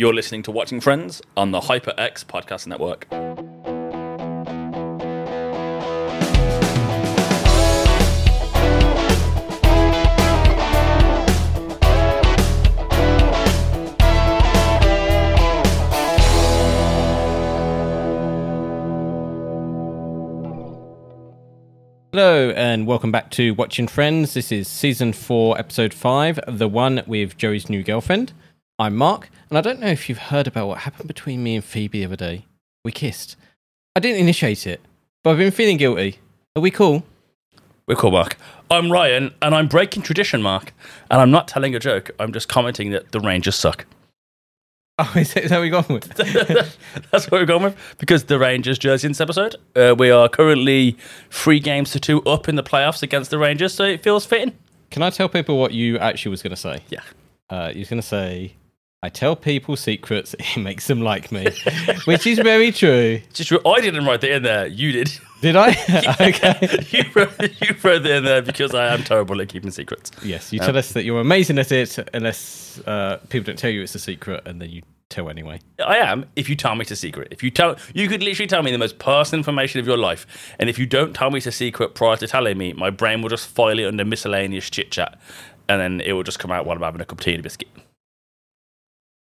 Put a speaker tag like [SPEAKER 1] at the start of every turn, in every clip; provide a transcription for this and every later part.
[SPEAKER 1] You're listening to Watching Friends on the HyperX Podcast Network.
[SPEAKER 2] Hello and welcome back to Watching Friends. This is season four, episode five, the one with Joey's new girlfriend. I'm Mark, and I don't know if you've heard about what happened between me and Phoebe the other day. We kissed. I didn't initiate it, but I've been feeling guilty. Are we cool?
[SPEAKER 1] We're cool, Mark. I'm Ryan, and I'm breaking tradition, Mark. And I'm not telling a joke. I'm just commenting that the Rangers suck.
[SPEAKER 2] Oh, is that, is that what we gone with?
[SPEAKER 1] That's what we're going with. Because the Rangers jersey in this episode, uh, we are currently three games to two up in the playoffs against the Rangers, so it feels fitting.
[SPEAKER 2] Can I tell people what you actually was going to say?
[SPEAKER 1] Yeah.
[SPEAKER 2] Uh, you're going to say, I tell people secrets, it makes them like me, which is very true.
[SPEAKER 1] Just I didn't write that in there. You did.
[SPEAKER 2] Did I? okay.
[SPEAKER 1] you, wrote, you wrote that in there because I am terrible at keeping secrets.
[SPEAKER 2] Yes, you tell us that you're amazing at it, unless uh, people don't tell you it's a secret, and then you tell anyway.
[SPEAKER 1] I am. If you tell me it's a secret, if you tell, you could literally tell me the most personal information of your life, and if you don't tell me it's a secret prior to telling me, my brain will just file it under miscellaneous chit chat, and then it will just come out while I'm having a cup of tea and a biscuit.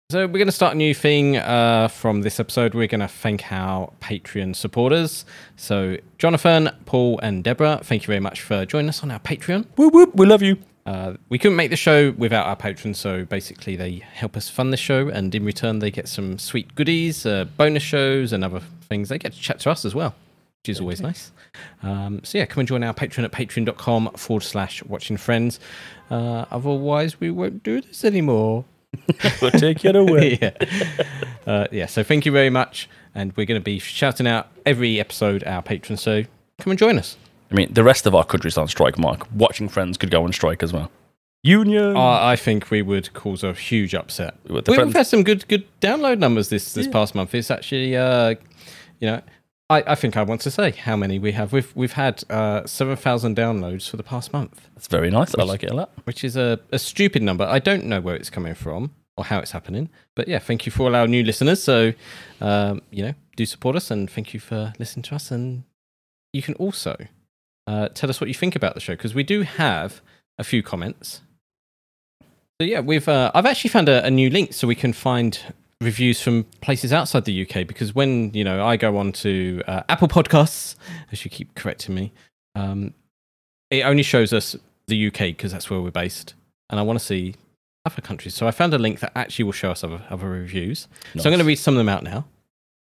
[SPEAKER 2] So we're going to start a new thing uh, from this episode. We're going to thank our Patreon supporters. So Jonathan, Paul, and Deborah, thank you very much for joining us on our Patreon.
[SPEAKER 1] Whoop whoop, we love you.
[SPEAKER 2] Uh, we couldn't make the show without our patrons, so basically they help us fund the show, and in return they get some sweet goodies, uh, bonus shows, and other things. They get to chat to us as well, which is always nice. Um, so yeah, come and join our Patreon at patreon.com forward slash watching friends. Uh, otherwise, we won't do this anymore.
[SPEAKER 1] We'll take it away.
[SPEAKER 2] yeah. Uh, yeah, so thank you very much, and we're going to be shouting out every episode our patrons, so come and join us.
[SPEAKER 1] I mean, the rest of our country's on strike, Mark. Watching friends could go on strike as well. Union.
[SPEAKER 2] I I think we would cause a huge upset.
[SPEAKER 1] With the
[SPEAKER 2] we,
[SPEAKER 1] friends-
[SPEAKER 2] have had some good good download numbers this this past month. It's actually, uh, you know, I, I think I want to say how many we have. We've we've had uh, seven thousand downloads for the past month,
[SPEAKER 1] That's very nice. I like it a lot.
[SPEAKER 2] which is a, a stupid number. I don't know where it's coming from or how it's happening, but yeah, thank you for all our new listeners. So, um, you know, do support us and thank you for listening to us. And you can also uh, tell us what you think about the show because we do have a few comments. So yeah, we've uh, I've actually found a, a new link so we can find reviews from places outside the UK because when you know I go on to uh, Apple Podcasts, as you keep correcting me, um, it only shows us the UK because that's where we're based, and I want to see other countries. So I found a link that actually will show us other other reviews. So I'm going to read some of them out now.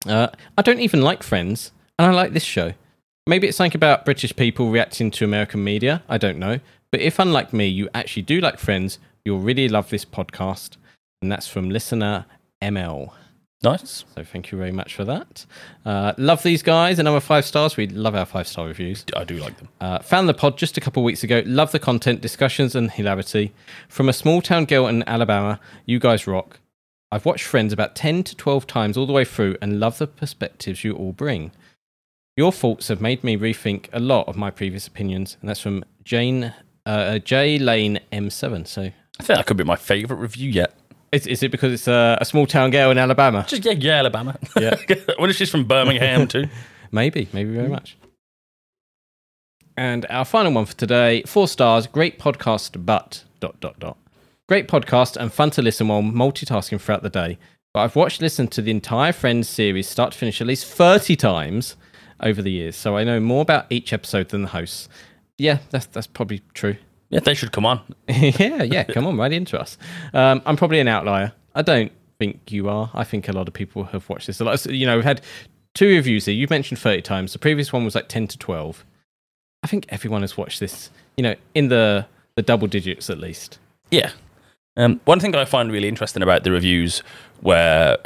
[SPEAKER 2] Uh, I don't even like Friends, and I like this show. Maybe it's something about British people reacting to American media. I don't know. But if, unlike me, you actually do like Friends, you'll really love this podcast. And that's from listener ML.
[SPEAKER 1] Nice.
[SPEAKER 2] So thank you very much for that. Uh, love these guys. Another five stars. We love our five star reviews.
[SPEAKER 1] I do like them.
[SPEAKER 2] Uh, found the pod just a couple of weeks ago. Love the content, discussions, and hilarity. From a small town girl in Alabama, you guys rock. I've watched Friends about 10 to 12 times all the way through and love the perspectives you all bring. Your thoughts have made me rethink a lot of my previous opinions, and that's from Jane uh, J Lane M7. So,
[SPEAKER 1] I think that could be my favourite review yet.
[SPEAKER 2] Is, is it because it's a, a small town girl in Alabama?
[SPEAKER 1] Just yeah, yeah, Alabama.
[SPEAKER 2] Yeah.
[SPEAKER 1] I wonder if she's from Birmingham too.
[SPEAKER 2] Maybe, maybe very hmm. much. And our final one for today, four stars, great podcast, but dot dot dot. Great podcast and fun to listen while multitasking throughout the day. But I've watched listen to the entire Friends series start to finish at least 30 times over the years, so I know more about each episode than the hosts. Yeah, that's that's probably true.
[SPEAKER 1] Yeah, they should come on.
[SPEAKER 2] yeah, yeah, come on, right into us. Um, I'm probably an outlier. I don't think you are. I think a lot of people have watched this a lot. So, you know, we've had two reviews here. You've mentioned 30 times. The previous one was like 10 to 12. I think everyone has watched this, you know, in the, the double digits at least.
[SPEAKER 1] Yeah. Um, one thing I find really interesting about the reviews where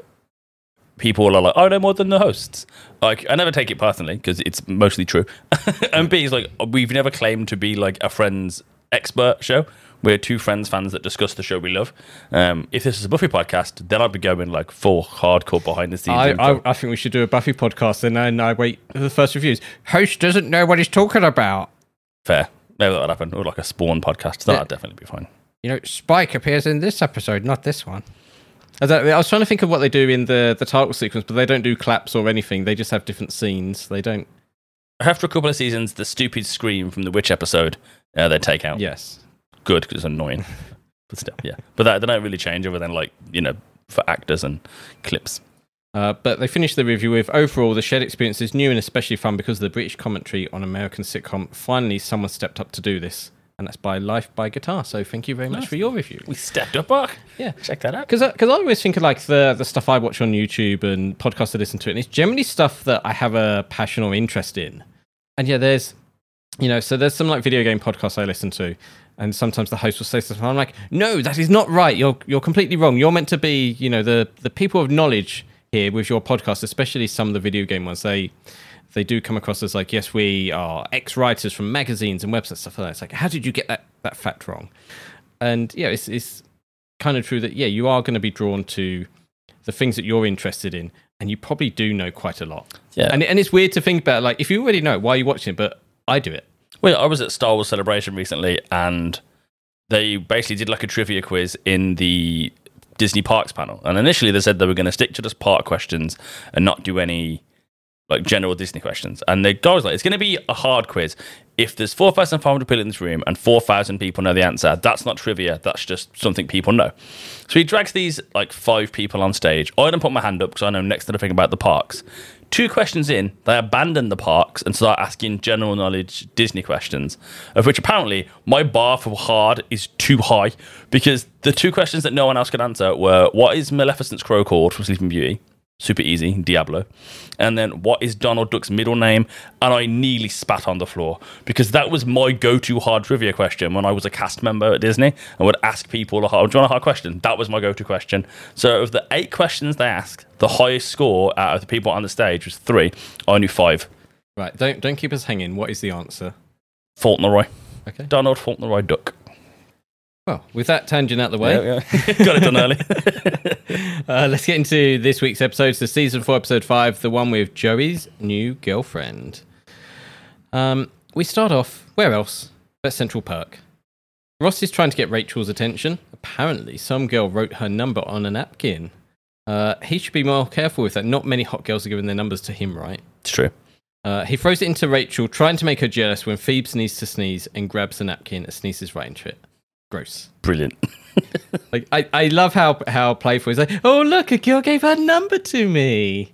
[SPEAKER 1] people are like, I know more than the hosts. Like, I never take it personally because it's mostly true. and B is like, we've never claimed to be like a friend's expert show. We're two friends fans that discuss the show we love. Um, if this is a Buffy podcast, then I'd be going like full hardcore behind the scenes.
[SPEAKER 2] I. I, I think we should do a Buffy podcast and then I wait for the first reviews. Host doesn't know what he's talking about.
[SPEAKER 1] Fair. Maybe that would happen. Or like a Spawn podcast. That'd definitely be fine.
[SPEAKER 2] You know, Spike appears in this episode, not this one. I was trying to think of what they do in the the title sequence, but they don't do claps or anything. They just have different scenes. They don't.
[SPEAKER 1] After a couple of seasons, the stupid scream from the witch episode, uh, they take out.
[SPEAKER 2] Yes.
[SPEAKER 1] Good because it's annoying. but still, yeah. But that, they don't really change other than like you know for actors and clips.
[SPEAKER 2] Uh, but they finished the review with overall the shared experience is new and especially fun because of the British commentary on American sitcom. Finally, someone stepped up to do this, and that's by Life by Guitar. So thank you very much
[SPEAKER 1] Nice.
[SPEAKER 2] for your review.
[SPEAKER 1] We stepped up, Mark.
[SPEAKER 2] Yeah.
[SPEAKER 1] Check that out.
[SPEAKER 2] Because because I, always think of like the the stuff I watch on YouTube and podcasts I listen to, and it's generally stuff that I have a passion or interest in. And yeah, there's you know, so there's some like video game podcasts I listen to, and sometimes the host will say something. I'm like, no, that is not right. You're you're completely wrong. You're meant to be, you know, the the people of knowledge here with your podcast, especially some of the video game ones. They they do come across as like, yes, we are ex writers from magazines and websites stuff like that. It's like, how did you get that that fact wrong? And yeah, it's it's kind of true that yeah, you are going to be drawn to the things that you're interested in, and you probably do know quite a lot.
[SPEAKER 1] Yeah.
[SPEAKER 2] And and it's weird to think about like if you already know, why are you watching it? But I do it.
[SPEAKER 1] Well, I was at Star Wars Celebration recently, and they basically did like a trivia quiz in the Disney Parks panel. And initially, they said they were going to stick to just park questions and not do any like general Disney questions. And the guy was like, "It's going to be a hard quiz. If there's four thousand five hundred people in this room and four thousand people know the answer, that's not trivia. That's just something people know." So he drags these like five people on stage. I didn't put my hand up because I know next to nothing about the parks. Two questions in, they abandon the parks and start asking general knowledge Disney questions, of which apparently my bar for hard is too high because the two questions that no one else could answer were what is Maleficent's crow called from Sleeping Beauty? Super easy, Diablo. And then what is Donald Duck's middle name? And I nearly spat on the floor because that was my go to hard trivia question when I was a cast member at Disney and would ask people, a hard, Do you want a hard question? That was my go to question. So, of the eight questions they asked, the highest score out of the people on the stage was three. I knew five.
[SPEAKER 2] Right. Don't don't keep us hanging. What is the answer?
[SPEAKER 1] Fauntleroy.
[SPEAKER 2] Okay.
[SPEAKER 1] Donald Fauntleroy Duck.
[SPEAKER 2] Well, with that tangent out the way,
[SPEAKER 1] Yeah, yeah. Got it done early.
[SPEAKER 2] uh, let's get into this week's episode. So, season four, episode five, the one with Joey's new girlfriend. Um, we start off where else but Central Park. Ross is trying to get Rachel's attention. Apparently, some girl wrote her number on a napkin. Uh, he should be more careful with that. Not many hot girls are giving their numbers to him, right?
[SPEAKER 1] it's true.
[SPEAKER 2] Uh, he throws it into Rachel, trying to make her jealous when Phoebe sneezes to sneeze and grabs the napkin and sneezes right into it. Gross.
[SPEAKER 1] Brilliant.
[SPEAKER 2] Like I, I love how how playful he's like, oh look, a girl gave her number to me.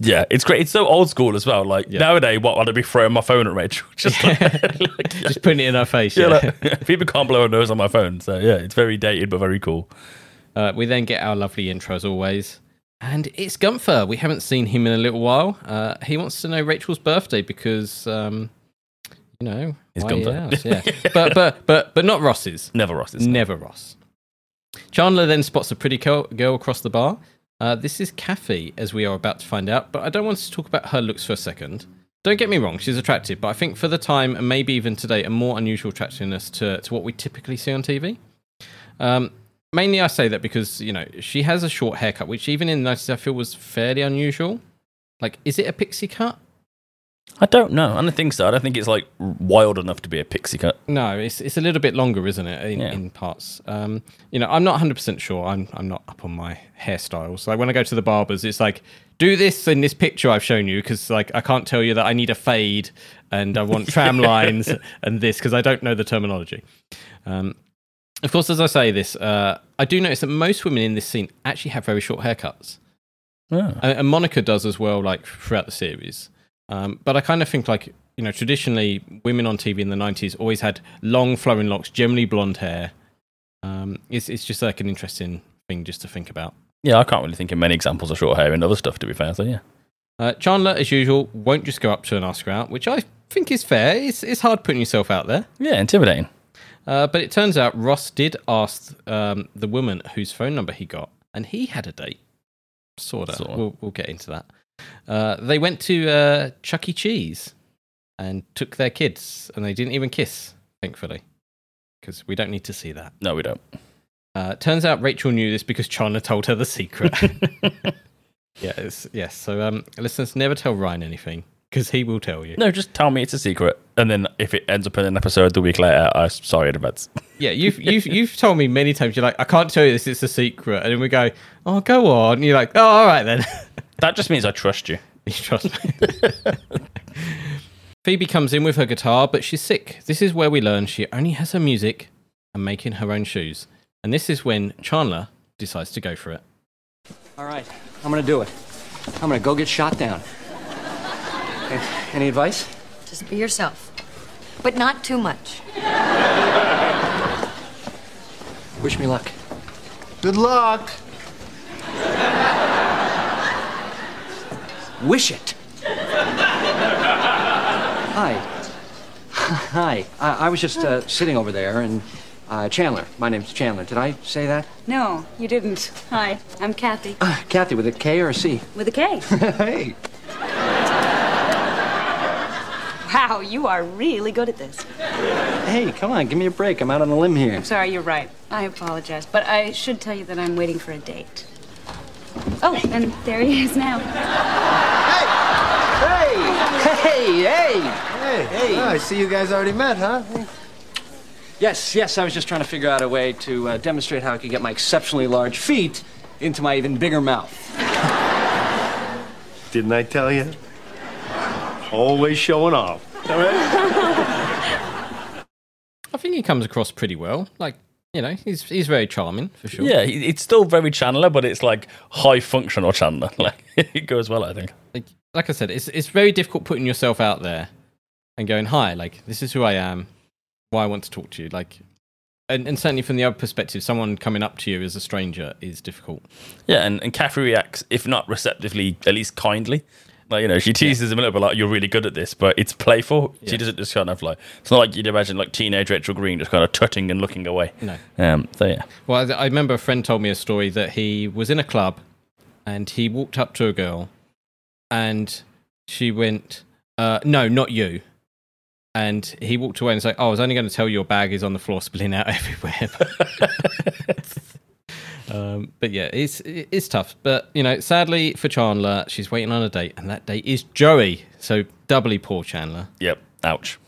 [SPEAKER 1] Yeah, it's great. It's so old school as well. Like
[SPEAKER 2] Yeah.
[SPEAKER 1] nowadays, what would I be throwing my phone at Rachel? Just like, like,
[SPEAKER 2] Just putting it in her face.
[SPEAKER 1] yeah,
[SPEAKER 2] Yeah.
[SPEAKER 1] like, people can't blow a nose on my phone. So yeah, it's very dated but very cool.
[SPEAKER 2] Uh, we then get our lovely intro as always. And it's Gunther. We haven't seen him in a little while. Uh, he wants to know Rachel's birthday because, um, you know, why
[SPEAKER 1] Gunther.
[SPEAKER 2] else? Yeah, but but but but not Ross's.
[SPEAKER 1] Never Ross's.
[SPEAKER 2] Never Ross. Chandler then spots a pretty girl, girl across the bar. Uh, this is Kathy, as we are about to find out, but I don't want to talk about her looks for a second. Don't get me wrong, she's attractive, but I think for the time, and maybe even today, a more unusual attractiveness to, to what we typically see on TV. Um, mainly, I say that because, you know, she has a short haircut, which even in the 90s I feel was fairly unusual. Like, is it a pixie cut?
[SPEAKER 1] I don't know. I don't think so. I don't think it's like wild enough to be a pixie cut.
[SPEAKER 2] No, it's it's a little bit longer, isn't it? In,
[SPEAKER 1] Yeah.
[SPEAKER 2] in parts. Um, you know, I'm not 100 percent sure. I'm I'm not up on my hairstyles. Like when I go to the barbers, it's like do this in this picture I've shown you because like I can't tell you that I need a fade and I want tram lines and this because I don't know the terminology. Um, of course, as I say this, uh, I do notice that most women in this scene actually have very short haircuts.
[SPEAKER 1] Oh.
[SPEAKER 2] And, and Monica does as well, like throughout the series. Um, but I kind of think, like, you know, traditionally, women on TV in the 90s always had long flowing locks, generally blonde hair. Um, it's, it's just like an interesting thing just to think about.
[SPEAKER 1] Yeah, I can't really think of many examples of short hair and other stuff, to be fair. So yeah.
[SPEAKER 2] Uh, Chandler, as usual, won't just go up to and ask her out, which I think is fair. It's, it's hard putting yourself out there.
[SPEAKER 1] Yeah, intimidating.
[SPEAKER 2] Uh, but it turns out Ross did ask um, the woman whose phone number he got, and he had a date. Sort of. We'll, we'll get into that. Uh, they went to uh, Chuck E. Cheese and took their kids, and they didn't even kiss, thankfully, because we don't need to see that.
[SPEAKER 1] No, we don't.
[SPEAKER 2] Uh, turns out Rachel knew this because Chandler told her the secret. yes, yes. So, um, listeners, never tell Ryan anything. because he will tell you.
[SPEAKER 1] No, just tell me it's a secret, and then if it ends up in an episode the week later, I'm sorry in advance.
[SPEAKER 2] Yeah, you've you've you've told me many times. You're like, I can't tell you this. It's a secret, and then we go, oh, go on. And you're like, oh, all right then.
[SPEAKER 1] that just means I trust you.
[SPEAKER 2] you trust me. Phoebe comes in with her guitar, but she's sick. This is where we learn she only has her music and making her own shoes. And this is when Chandler decides to go for it.
[SPEAKER 3] All right, I'm gonna do it. I'm gonna go get shot down. Okay, Any advice?
[SPEAKER 4] Just be yourself. But not too much.
[SPEAKER 3] Wish me luck.
[SPEAKER 5] Good luck.
[SPEAKER 3] Wish it. Hi. Hi. I, I was just uh, sitting over there, and uh, Chandler. My name's Chandler. Did I say that?
[SPEAKER 6] No, you didn't. Hi, I'm Kathy.
[SPEAKER 3] Uh, Kathy, with a K or a C?
[SPEAKER 6] With a K.
[SPEAKER 3] hey.
[SPEAKER 6] Wow, you are really good at this.
[SPEAKER 3] Hey, come on, give me a break. I'm out on a limb here.
[SPEAKER 6] I'm sorry, you're right. I apologize. But I should tell you that I'm waiting for a date. Oh, and there he is now.
[SPEAKER 3] Hey! Hey! Hey!
[SPEAKER 5] Hey,
[SPEAKER 3] Hey.
[SPEAKER 5] oh, I see you guys already met, huh?
[SPEAKER 3] Yes, yes, I was just trying to figure out a way to uh, demonstrate how I could get my exceptionally large feet into my even bigger mouth.
[SPEAKER 5] Didn't I tell you? Always showing off.
[SPEAKER 2] I think he comes across pretty well. Like, you know, he's he's very charming for sure.
[SPEAKER 1] Yeah, it's still very Chandler, but it's like high functional Chandler. Like it goes well, I think.
[SPEAKER 2] Like, like I said, it's it's very difficult putting yourself out there and going, "Hi, like this is who I am, why I want to talk to you." Like, and, and certainly from the other perspective, someone coming up to you as a stranger is difficult.
[SPEAKER 1] Yeah, and, and Kathy reacts, if not receptively, at least kindly. Like, you know, she teases him a little bit like, you're really good at this, but it's playful. She doesn't just kind of like, it's not like you'd imagine like teenage Rachel Green just kind of tutting and looking away.
[SPEAKER 2] No.
[SPEAKER 1] Um, so, yeah.
[SPEAKER 2] Well, I, I remember a friend told me a story that he was in a club and he walked up to a girl and she went, uh, No, not you. And he walked away and said, Oh, I was only going to tell you your bag is on the floor spilling out everywhere. um, but yeah, it's it's tough. But, you know, sadly for Chandler, she's waiting on a date and that date is Joey. So doubly poor Chandler.
[SPEAKER 1] Yep. Ouch.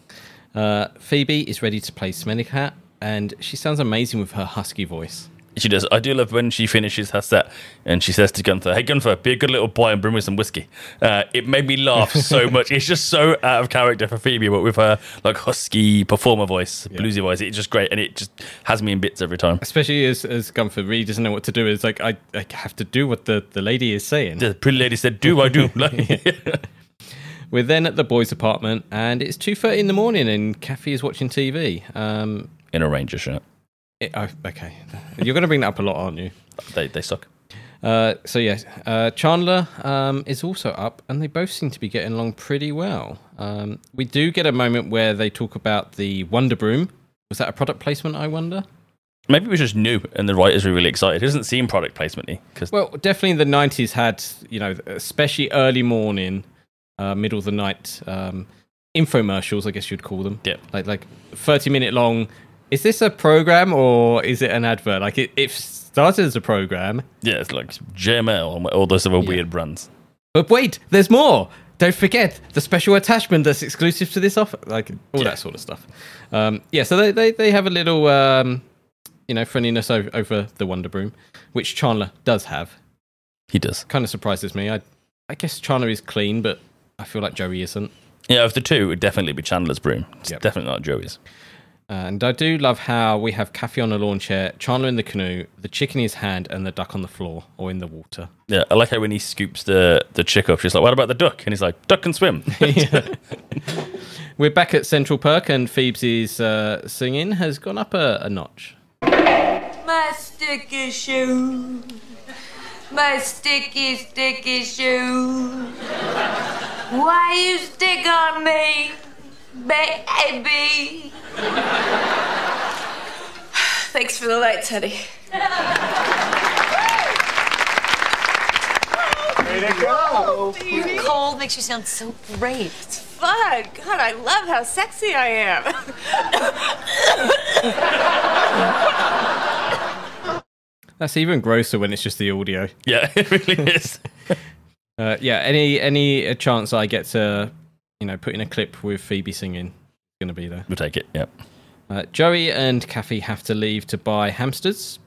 [SPEAKER 2] Uh, Phoebe is ready to play Smelly Cat and she sounds amazing with her husky voice.
[SPEAKER 1] She does. I do love when she finishes her set and she says to Gunther, "Hey Gunther, be a good little boy and bring me some whiskey." Uh, it made me laugh so much. It's just so out of character for Phoebe, but with her like husky performer voice, bluesy voice, it's just great, and it just has me in bits every time.
[SPEAKER 2] especially as as Gunther really doesn't know what to do. It's like I, I have to do what the, the lady is saying.
[SPEAKER 1] The pretty lady said, "Do I do?" Like,
[SPEAKER 2] We're then at the boys' apartment, and it's two thirty in the morning, and Kathy is watching TV. Um,
[SPEAKER 1] in a ranger shirt.
[SPEAKER 2] It- oh, okay, you're going to bring that up a lot, aren't you?
[SPEAKER 1] They they suck.
[SPEAKER 2] Uh, so yes, uh, Chandler um, is also up, and they both seem to be getting along pretty well. Um, we do get a moment where they talk about the Wonder Broom. Was that a product placement? I wonder.
[SPEAKER 1] Maybe it was just new, and the writers were really excited. It doesn't seem product placement-y because
[SPEAKER 2] Well, definitely the '90s had, you know, especially early morning, uh, middle of the night um, infomercials, I guess you'd call them.
[SPEAKER 1] Yeah.
[SPEAKER 2] Like like 30 minute long. Is this a program or is it an advert? Like it, it started as a program,
[SPEAKER 1] yeah, it's like JML and all those other weird brands.
[SPEAKER 2] but wait, there's more. Don't forget the special attachment that's exclusive to this offer, like all
[SPEAKER 1] Yeah.
[SPEAKER 2] that sort of stuff. Um, yeah, so they, they, they have a little, um, you know, friendliness over, over the Wonder Broom, which Chandler does have.
[SPEAKER 1] He does.
[SPEAKER 2] kind of surprises me. I I guess Chandler is clean, but I feel like Joey isn't.
[SPEAKER 1] Yeah, of the two, it would definitely be Chandler's broom. It's
[SPEAKER 2] Yep.
[SPEAKER 1] definitely not Joey's.
[SPEAKER 2] And I do love how we have Kathy on a lawn chair, Chandler in the canoe, the chick in his hand, and the duck on the floor or in the water.
[SPEAKER 1] Yeah, I like how when he scoops the the chick up, she's like, "What about the duck?" And he's like, "Duck can swim."
[SPEAKER 2] We're back at Central Perk, and Phoebe's uh, singing has gone up a, a notch.
[SPEAKER 7] My sticky shoes. My sticky, sticky shoes. Why you stick on me, baby? Thanks for the lights, Teddy.
[SPEAKER 5] Way to go.
[SPEAKER 4] Your cold makes you sound so great.
[SPEAKER 7] It's fun. God, I love how sexy I am.
[SPEAKER 2] That's even grosser when it's just the audio.
[SPEAKER 1] yeah, it really is.
[SPEAKER 2] Uh, yeah, any any uh, chance I get to you know, putting a clip with Phoebe singing. is Going to be there.
[SPEAKER 1] We'll take it. Yep.
[SPEAKER 2] Uh, Joey and Kathy have to leave to buy hamsters.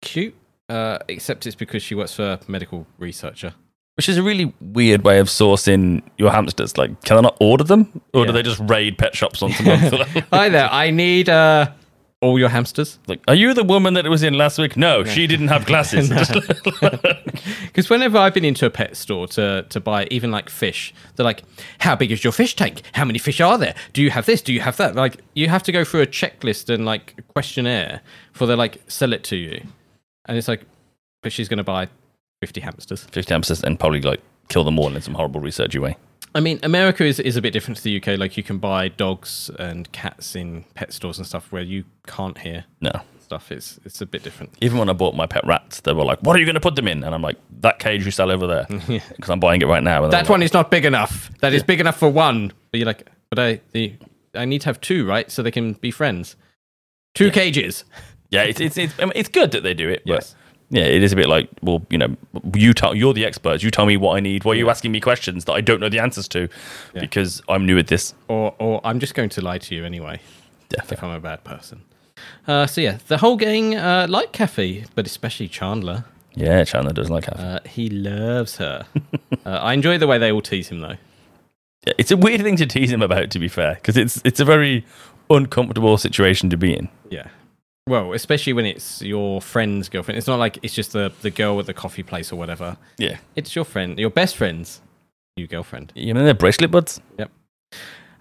[SPEAKER 2] Cute. Uh, except it's because she works for a medical researcher.
[SPEAKER 1] Which is a really weird way of sourcing your hamsters. Like, can I not order them, or do they just raid pet shops a month?
[SPEAKER 2] Hi there. I need uh, all your hamsters.
[SPEAKER 1] like, are you the woman that it was in last week? No, she didn't have glasses.
[SPEAKER 2] Because whenever I've been into a pet store to, to buy even like fish, they're like, How big is your fish tank? How many fish are there? Do you have this? Do you have that? Like, you have to go through a checklist and like questionnaire before they like sell it to you. And it's like, But she's going to buy 50 hamsters.
[SPEAKER 1] 50 hamsters and probably like kill them all in some horrible researchy way.
[SPEAKER 2] I mean, America is, is a bit different to the UK. Like, you can buy dogs and cats in pet stores and stuff where you can't hear
[SPEAKER 1] No.
[SPEAKER 2] stuff. It's, it's a bit different.
[SPEAKER 1] Even when I bought my pet rats, they were like, "What are you going to put them in?" And I'm like, "That cage you sell over there," because I'm buying it right now. And
[SPEAKER 2] That one is not big enough. That is big enough for one. But you're like, but I, the, I need to have two, right? So they can be friends. Two cages.
[SPEAKER 1] Yeah, it's it's it's, I mean, it's good that they do it, but
[SPEAKER 2] Yes.
[SPEAKER 1] Yeah, it is a bit like, well, you know, you tell you're the experts. You tell me what I need. Why are you asking me questions that I don't know the answers to? Because I'm new at this.
[SPEAKER 2] Or, or I'm just going to lie to you anyway if I'm a bad person. Uh, so yeah, the whole gang uh, like Kathy, but especially Chandler.
[SPEAKER 1] Yeah, Chandler doesn't like Kathy.
[SPEAKER 2] Uh, he loves her. uh, I enjoy the way they all tease him though.
[SPEAKER 1] Yeah, it's a weird thing to tease him about, to be fair, because it's it's a very uncomfortable situation to be in.
[SPEAKER 2] Yeah. Well, especially when it's your friend's girlfriend. It's not like it's just the, the girl at the coffee place or whatever.
[SPEAKER 1] Yeah,
[SPEAKER 2] It's your friend, your best friend's new girlfriend.
[SPEAKER 1] you know they're bracelet buds.
[SPEAKER 2] Yep.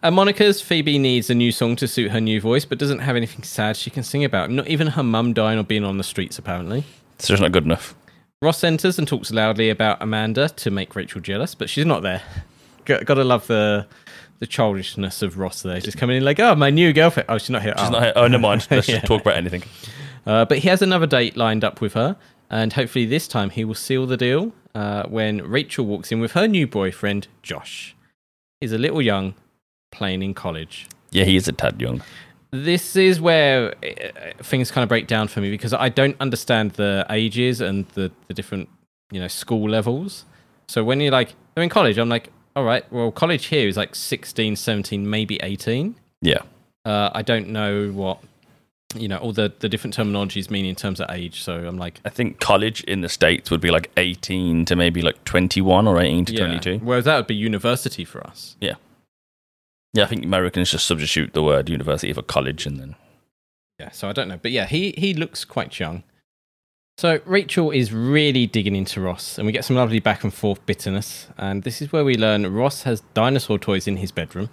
[SPEAKER 2] At Monica's, Phoebe needs a new song to suit her new voice, but doesn't have anything sad she can sing about. Not even her mum dying or being on the streets, apparently.
[SPEAKER 1] It's just not good enough.
[SPEAKER 2] Ross enters and talks loudly about Amanda to make Rachel jealous, but she's not there. Gotta love the the childishness of Ross there. Just coming in like, oh, my new girlfriend. Oh, she's not here.
[SPEAKER 1] She's
[SPEAKER 2] oh.
[SPEAKER 1] not here. Oh, never mind. Let's
[SPEAKER 2] Yeah.
[SPEAKER 1] just talk about anything.
[SPEAKER 2] Uh, but he has another date lined up with her, and hopefully this time he will seal the deal uh, when Rachel walks in with her new boyfriend, Josh. He's a little young, playing in college.
[SPEAKER 1] Yeah, he is a tad young.
[SPEAKER 2] This is where uh, things kind of break down for me because I don't understand the ages and the, the different, you know, school levels. So when you're like, they're in college, I'm like, all right, well, college here is like 16, 17, maybe 18.
[SPEAKER 1] Yeah.
[SPEAKER 2] Uh, I don't know what, you know, all the, the different terminologies mean in terms of age. So I'm like,
[SPEAKER 1] I think college in the States would be like 18 to maybe like 21 or 18 to
[SPEAKER 2] yeah.
[SPEAKER 1] 22.
[SPEAKER 2] Whereas that would be university for us.
[SPEAKER 1] Yeah. Yeah, I think Americans just substitute the word university for college and then.
[SPEAKER 2] Yeah, so I don't know. But yeah, he, he looks quite young. So Rachel is really digging into Ross, and we get some lovely back and forth bitterness. And this is where we learn Ross has dinosaur toys in his bedroom.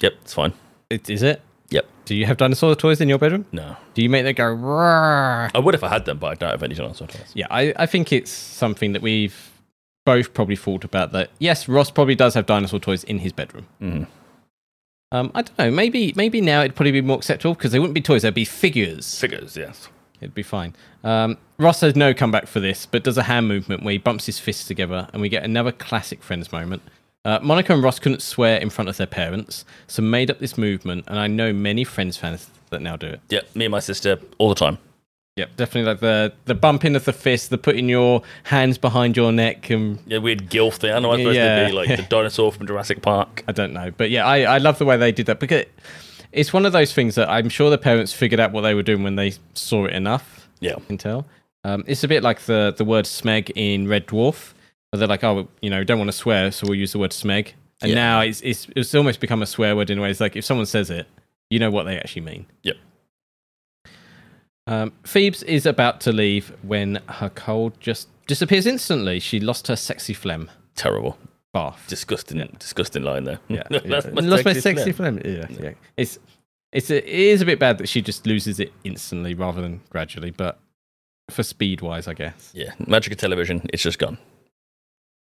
[SPEAKER 1] Yep, it's fine.
[SPEAKER 2] It, is it?
[SPEAKER 1] Yep.
[SPEAKER 2] Do you have dinosaur toys in your bedroom?
[SPEAKER 1] No.
[SPEAKER 2] Do you make them go roar?
[SPEAKER 1] I would if I had them, but I don't have any dinosaur toys.
[SPEAKER 2] Yeah, I, I think it's something that we've both probably thought about that. Yes, Ross probably does have dinosaur toys in his bedroom.
[SPEAKER 1] Mhm.
[SPEAKER 2] Um, I don't know. Maybe maybe now it'd probably be more acceptable because they wouldn't be toys; they'd be figures.
[SPEAKER 1] Figures, yes.
[SPEAKER 2] It'd be fine. Um, Ross has no comeback for this, but does a hand movement where he bumps his fists together, and we get another classic Friends moment. Uh, Monica and Ross couldn't swear in front of their parents, so made up this movement, and I know many Friends fans that now do it.
[SPEAKER 1] Yep, me and my sister all the time.
[SPEAKER 2] Yep, definitely like the the bumping of the fist, the putting your hands behind your neck, and
[SPEAKER 1] Yeah, weird gilf thing. I don't know what it's supposed
[SPEAKER 2] Yeah.
[SPEAKER 1] to be like the dinosaur from Jurassic Park.
[SPEAKER 2] I don't know, but yeah, I, I love the way they did that because it's one of those things that I'm sure the parents figured out what they were doing when they saw it enough.
[SPEAKER 1] Yeah.
[SPEAKER 2] I can tell. Um, it's a bit like the the word smeg in Red Dwarf, where they're like, oh, you know, don't want to swear, so we'll use the word smeg. And
[SPEAKER 1] Yeah.
[SPEAKER 2] now it's, it's it's almost become a swear word in a way. It's like if someone says it, you know what they actually mean.
[SPEAKER 1] Yep.
[SPEAKER 2] Um, Phoebes is about to leave when her cold just disappears instantly. She lost her sexy phlegm
[SPEAKER 1] Terrible.
[SPEAKER 2] Bath.
[SPEAKER 1] Disgusting, disgusting line there.
[SPEAKER 2] Yeah,
[SPEAKER 1] That's my
[SPEAKER 2] lost my
[SPEAKER 1] sexy
[SPEAKER 2] sexy
[SPEAKER 1] phlegm.
[SPEAKER 2] phlegm. Yeah, yeah. It's it's a, it is a bit bad that she just loses it instantly rather than gradually, but for speed wise, I guess.
[SPEAKER 1] Yeah, magic of television, it's just gone.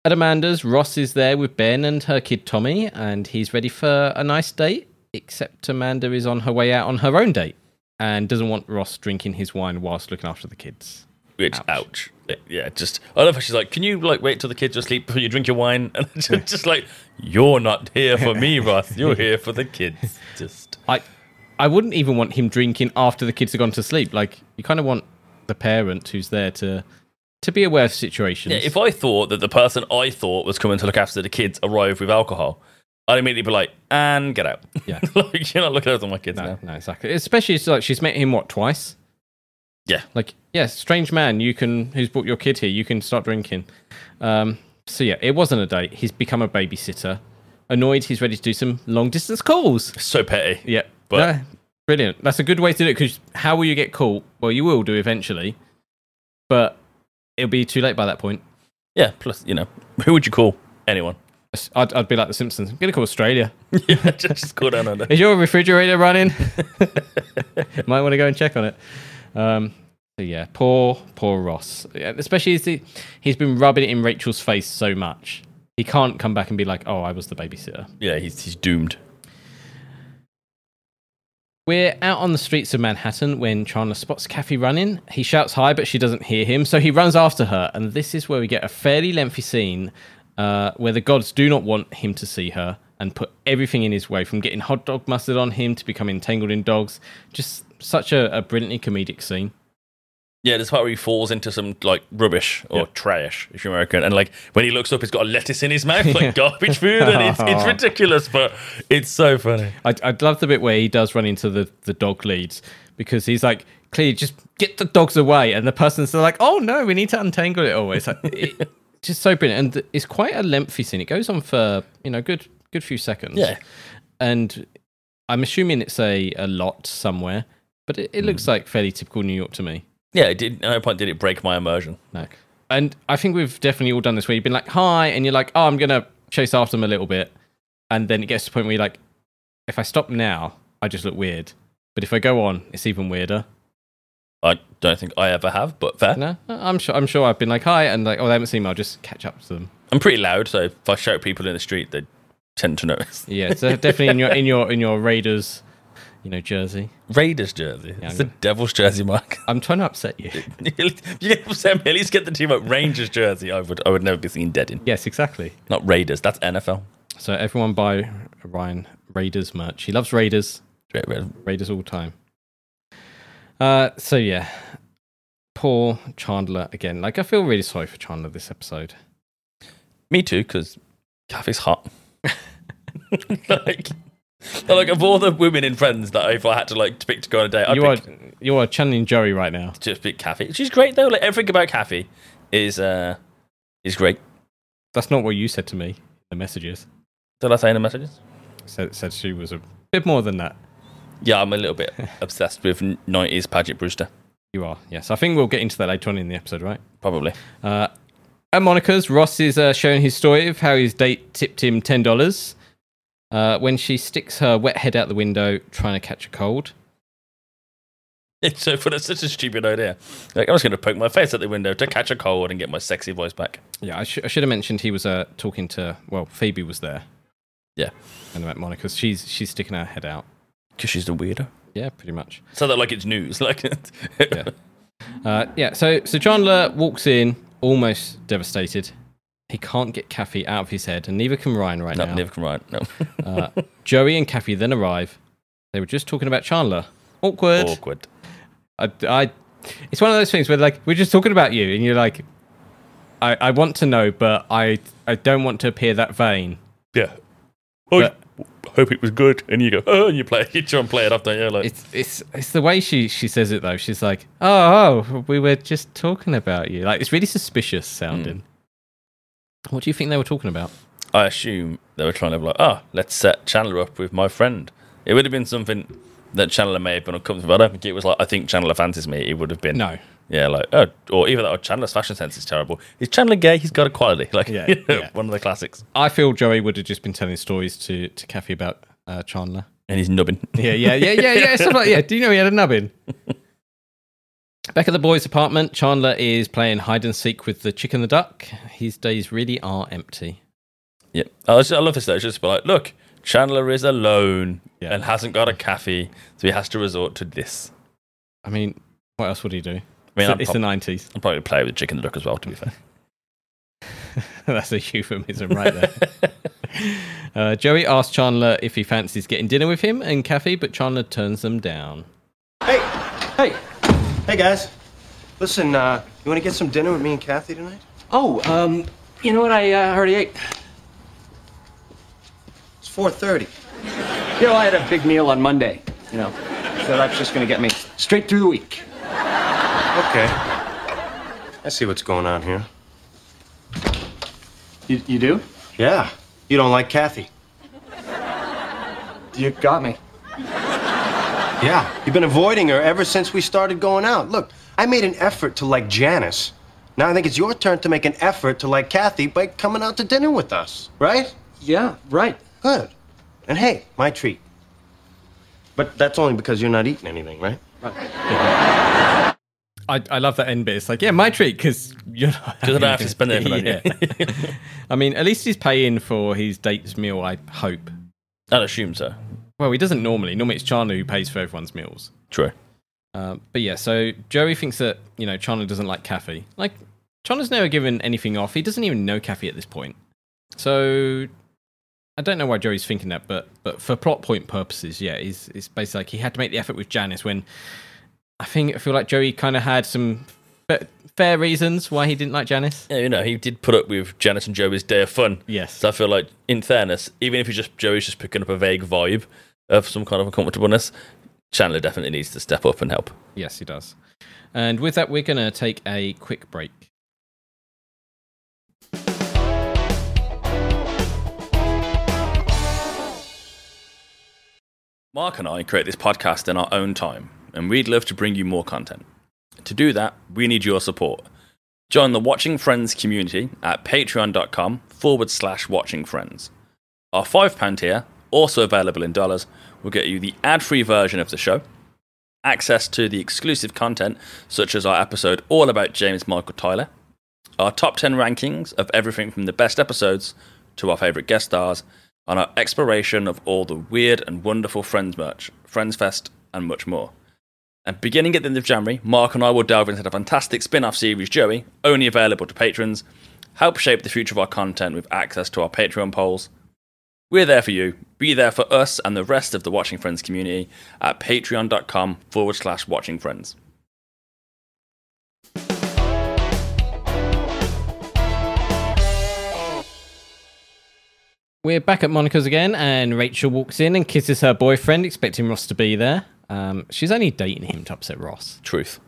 [SPEAKER 2] At Amanda's, Ross is there with Ben and her kid Tommy, and he's ready for a nice date. Except Amanda is on her way out on her own date and doesn't want Ross drinking his wine whilst looking after the kids.
[SPEAKER 1] Which,
[SPEAKER 2] Ouch.
[SPEAKER 1] ouch. Yeah, just, I love how she's like, can you like wait till the kids are asleep before you drink your wine? And just, just like, you're not here for me, Ross. You're here for the kids. Just,
[SPEAKER 2] I I wouldn't even want him drinking after the kids have gone to sleep. Like you kind of want the parent who's there to to be aware of situations.
[SPEAKER 1] yeah, if I thought that the person I thought was coming to look after the kids arrived with alcohol, I'd immediately be like, and get out.
[SPEAKER 2] Yeah.
[SPEAKER 1] like, you're not looking after my kids
[SPEAKER 2] No,
[SPEAKER 1] now.
[SPEAKER 2] no, exactly. Especially it's like she's met him what twice.
[SPEAKER 1] Yeah.
[SPEAKER 2] Like, yeah, strange man. You can who's brought your kid here. You can start drinking. Um. So yeah, it wasn't a date. He's become a babysitter. Annoyed, he's ready to do some long distance calls.
[SPEAKER 1] So petty.
[SPEAKER 2] Yeah,
[SPEAKER 1] But-
[SPEAKER 2] No, brilliant. That's a good way to do it. Because how will you get caught? Well, you will do eventually, but it'll be too late by that point.
[SPEAKER 1] Yeah. Plus, you know, who would you call? Anyone.
[SPEAKER 2] I'd, I'd be like the Simpsons. I'm gonna call Australia.
[SPEAKER 1] yeah, just, just call down under.
[SPEAKER 2] Is your refrigerator running? Might want to go and check on it. Um, so yeah, poor, poor Ross. Especially as he, he's been rubbing it in Rachel's face so much. He can't come back and be like, "Oh, I was the babysitter."
[SPEAKER 1] Yeah, he's, he's doomed.
[SPEAKER 2] We're out on the streets of Manhattan when Chandler spots Kathy running. He shouts hi, but she doesn't hear him, so he runs after her. And this is where we get a fairly lengthy scene uh, where the gods do not want him to see her and put everything in his way, from getting hot dog mustard on him to becoming entangled in dogs. Just such a, a brilliantly comedic scene.
[SPEAKER 1] Yeah, this part where he falls into some like rubbish or
[SPEAKER 2] Yeah.
[SPEAKER 1] trash, if you're American, and like when he looks up, he's got a lettuce in his mouth, like garbage food, and it's, it's oh. ridiculous, but it's so funny.
[SPEAKER 2] I, I love the bit where he does run into the, the dog leads because he's like, clearly, just get the dogs away. And the person's like, oh no, we need to untangle it always. Like, it, just so brilliant. And it's quite a lengthy scene. It goes on for, you know, good good few seconds.
[SPEAKER 1] Yeah.
[SPEAKER 2] And I'm assuming it's a, a lot somewhere, but it, it looks hmm. like fairly typical New York to me.
[SPEAKER 1] Yeah, it did, at no point did it break my immersion.
[SPEAKER 2] No. And I think we've definitely all done this where you've been like, hi, and you're like, oh, I'm going to chase after them a little bit. And then it gets to the point where you're like, if I stop now, I just look weird. But if I go on, it's even weirder.
[SPEAKER 1] I don't think I ever have, but fair.
[SPEAKER 2] No, I'm sure. I'm sure I've been like hi, and like, oh, they haven't seen me. I'll just catch up to them.
[SPEAKER 1] I'm pretty loud, so if I shout people in the street, they tend to notice.
[SPEAKER 2] Yeah, so definitely in your in your in your Raiders, you know, jersey.
[SPEAKER 1] Raiders jersey.
[SPEAKER 2] Yeah,
[SPEAKER 1] it's the Devil's jersey, Mark.
[SPEAKER 2] I'm trying to upset you.
[SPEAKER 1] you get upset, at least get the team up Rangers jersey. I would, I would never be seen dead in.
[SPEAKER 2] yes, exactly.
[SPEAKER 1] Not Raiders. That's NFL.
[SPEAKER 2] So everyone buy Ryan Raiders merch. He loves Raiders.
[SPEAKER 1] Straight red.
[SPEAKER 2] Raiders all the time. Uh, so yeah, poor Chandler again. Like I feel really sorry for Chandler this episode.
[SPEAKER 1] Me too, because Kathy's hot. like, like of all the women in Friends that if I had to like to pick to go on a date, I'd
[SPEAKER 2] you are
[SPEAKER 1] pick,
[SPEAKER 2] you are channeling Joey right now.
[SPEAKER 1] just pick Kathy. She's great though. Like everything about Kathy is uh is great.
[SPEAKER 2] That's not what you said to me. in The messages
[SPEAKER 1] Did I say in the messages?
[SPEAKER 2] said said she was a bit more than that.
[SPEAKER 1] Yeah, I'm a little bit obsessed with '90s Paget Brewster.
[SPEAKER 2] You are, yes. I think we'll get into that later on in the episode, right?
[SPEAKER 1] Probably.
[SPEAKER 2] Uh, at Monica's, Ross is uh, showing his story of how his date tipped him ten dollars uh, when she sticks her wet head out the window trying to catch a cold.
[SPEAKER 1] It's so for such a stupid idea. Like I'm just going to poke my face out the window to catch a cold and get my sexy voice back.
[SPEAKER 2] Yeah, I, sh- I should have mentioned he was uh, talking to. Well, Phoebe was there,
[SPEAKER 1] Yeah,
[SPEAKER 2] and at Monica's, she's she's sticking her head out.
[SPEAKER 1] because she's the weirdo.
[SPEAKER 2] Yeah, pretty much.
[SPEAKER 1] So that like it's news. Like
[SPEAKER 2] Yeah. Uh, yeah. So so Chandler walks in almost devastated. He can't get Kathy out of his head, and neither can Ryan right
[SPEAKER 1] no,
[SPEAKER 2] now.
[SPEAKER 1] never can write. No,
[SPEAKER 2] Uh, Joey and Kathy then arrive. They were just talking about Chandler. Awkward.
[SPEAKER 1] awkward.
[SPEAKER 2] I, I, it's one of those things where like we're just talking about you, and you're like, I, I want to know, but I, I don't want to appear that vain.
[SPEAKER 1] Yeah. Oh,
[SPEAKER 2] But-
[SPEAKER 1] hope it was good. And you go, oh, and you play, you try and play it off, don't you? Like,
[SPEAKER 2] It's, it's, it's the way she, she says it though. She's like, oh, oh, we were just talking about you. Like it's really suspicious sounding. What do you think they were talking about?
[SPEAKER 1] I assume they were trying to be like, oh, let's set Chandler up with my friend. It would have been something that Chandler may have been uncomfortable. I don't think it was like, I think Chandler fancies me. It would have been,
[SPEAKER 2] No.
[SPEAKER 1] yeah, like, oh, or either that or Chandler's fashion sense is terrible. Is Chandler gay? He's got a quality. Like,
[SPEAKER 2] Yeah,
[SPEAKER 1] you know,
[SPEAKER 2] yeah.
[SPEAKER 1] one of the classics.
[SPEAKER 2] I feel Joey would have just been telling stories to, to Kathy about uh, Chandler.
[SPEAKER 1] And he's nubbin.
[SPEAKER 2] Yeah, yeah, yeah, yeah, yeah. Stuff like yeah. Do you know he had a nubbin? Back at the boys' apartment, Chandler is playing hide and seek with the chicken and the duck. His days really are empty.
[SPEAKER 1] Yep. I, was- I love this though. It's just be like, look, Chandler is alone
[SPEAKER 2] Yeah.
[SPEAKER 1] and hasn't got a cafe, so he has to resort to this.
[SPEAKER 2] I mean, what else would he do?
[SPEAKER 1] I mean,
[SPEAKER 2] it's,
[SPEAKER 1] I'm,
[SPEAKER 2] it's
[SPEAKER 1] prob-
[SPEAKER 2] the nineties.
[SPEAKER 1] I'm probably play with chicken and the duck as well. To be fair,
[SPEAKER 2] That's a euphemism right there. uh, Joey asks Chandler if he fancies getting dinner with him and Kathy, but Chandler turns them down.
[SPEAKER 5] Hey, hey, hey, guys. Listen, uh, you want to get some dinner with me and Kathy tonight?
[SPEAKER 3] Oh, um, you know what? I uh, already ate.
[SPEAKER 5] It's 4:30.
[SPEAKER 3] You know, I had a big meal on Monday. You know, so that's just gonna get me straight through the week.
[SPEAKER 5] Okay. I see what's going on here.
[SPEAKER 3] You, you do?
[SPEAKER 5] Yeah. You don't like Kathy.
[SPEAKER 3] You got me.
[SPEAKER 5] Yeah. You've been avoiding her ever since we started going out. Look, I made an effort to like Janice. Now I think it's your turn to make an effort to like Kathy by coming out to dinner with us, right?
[SPEAKER 3] Yeah, right.
[SPEAKER 5] Good. And hey, my treat. But that's only because you're not eating anything, right?
[SPEAKER 2] I, I love that end bit. It's like, yeah, my treat because you're not.
[SPEAKER 1] Because I don't have to spend anything on you.
[SPEAKER 2] Yeah. I mean, at least he's paying for his date's meal. I hope.
[SPEAKER 1] I'd assume so.
[SPEAKER 2] Well, he doesn't normally. Normally, it's Chandler who pays for everyone's meals.
[SPEAKER 1] True.
[SPEAKER 2] Um, but yeah, so Joey thinks that you know Chandler doesn't like Kathy. Like Chandler's never given anything off. He doesn't even know Kathy at this point. So I don't know why Joey's thinking that, but but for plot point purposes, yeah, he's it's basically like he had to make the effort with Janice when I think I feel like Joey kind of had some fa- fair reasons why he didn't like Janice.
[SPEAKER 1] Yeah, you know, he did put up with Janice and Joey's day of fun.
[SPEAKER 2] Yes.
[SPEAKER 1] So I feel like, in fairness, even if he just Joey's just picking up a vague vibe of some kind of uncomfortableness, Chandler definitely needs to step up and help.
[SPEAKER 2] Yes, he does. And with that, we're going to take a quick break.
[SPEAKER 1] Mark and I create this podcast in our own time, and we'd love to bring you more content. To do that, we need your support. Join the Watching Friends community at patreon.com forward slash watching friends. Our £5 tier, also available in dollars, will get you the ad free version of the show, access to the exclusive content, such as our episode all about James Michael Tyler, our top 10 rankings of everything from the best episodes to our favourite guest stars, and our exploration of all the weird and wonderful Friends merch, Friends Fest, and much more. And beginning at the end of January, Mark and I will delve into the fantastic spin off series Joey, only available to patrons, help shape the future of our content with access to our Patreon polls. We're there for you. Be there for us and the rest of the Watching Friends community at patreon.com forward slash watching friends.
[SPEAKER 2] We're back at Monica's again, and Rachel walks in and kisses her boyfriend, expecting Ross to be there. Um, she's only dating him to upset Ross.
[SPEAKER 1] Truth.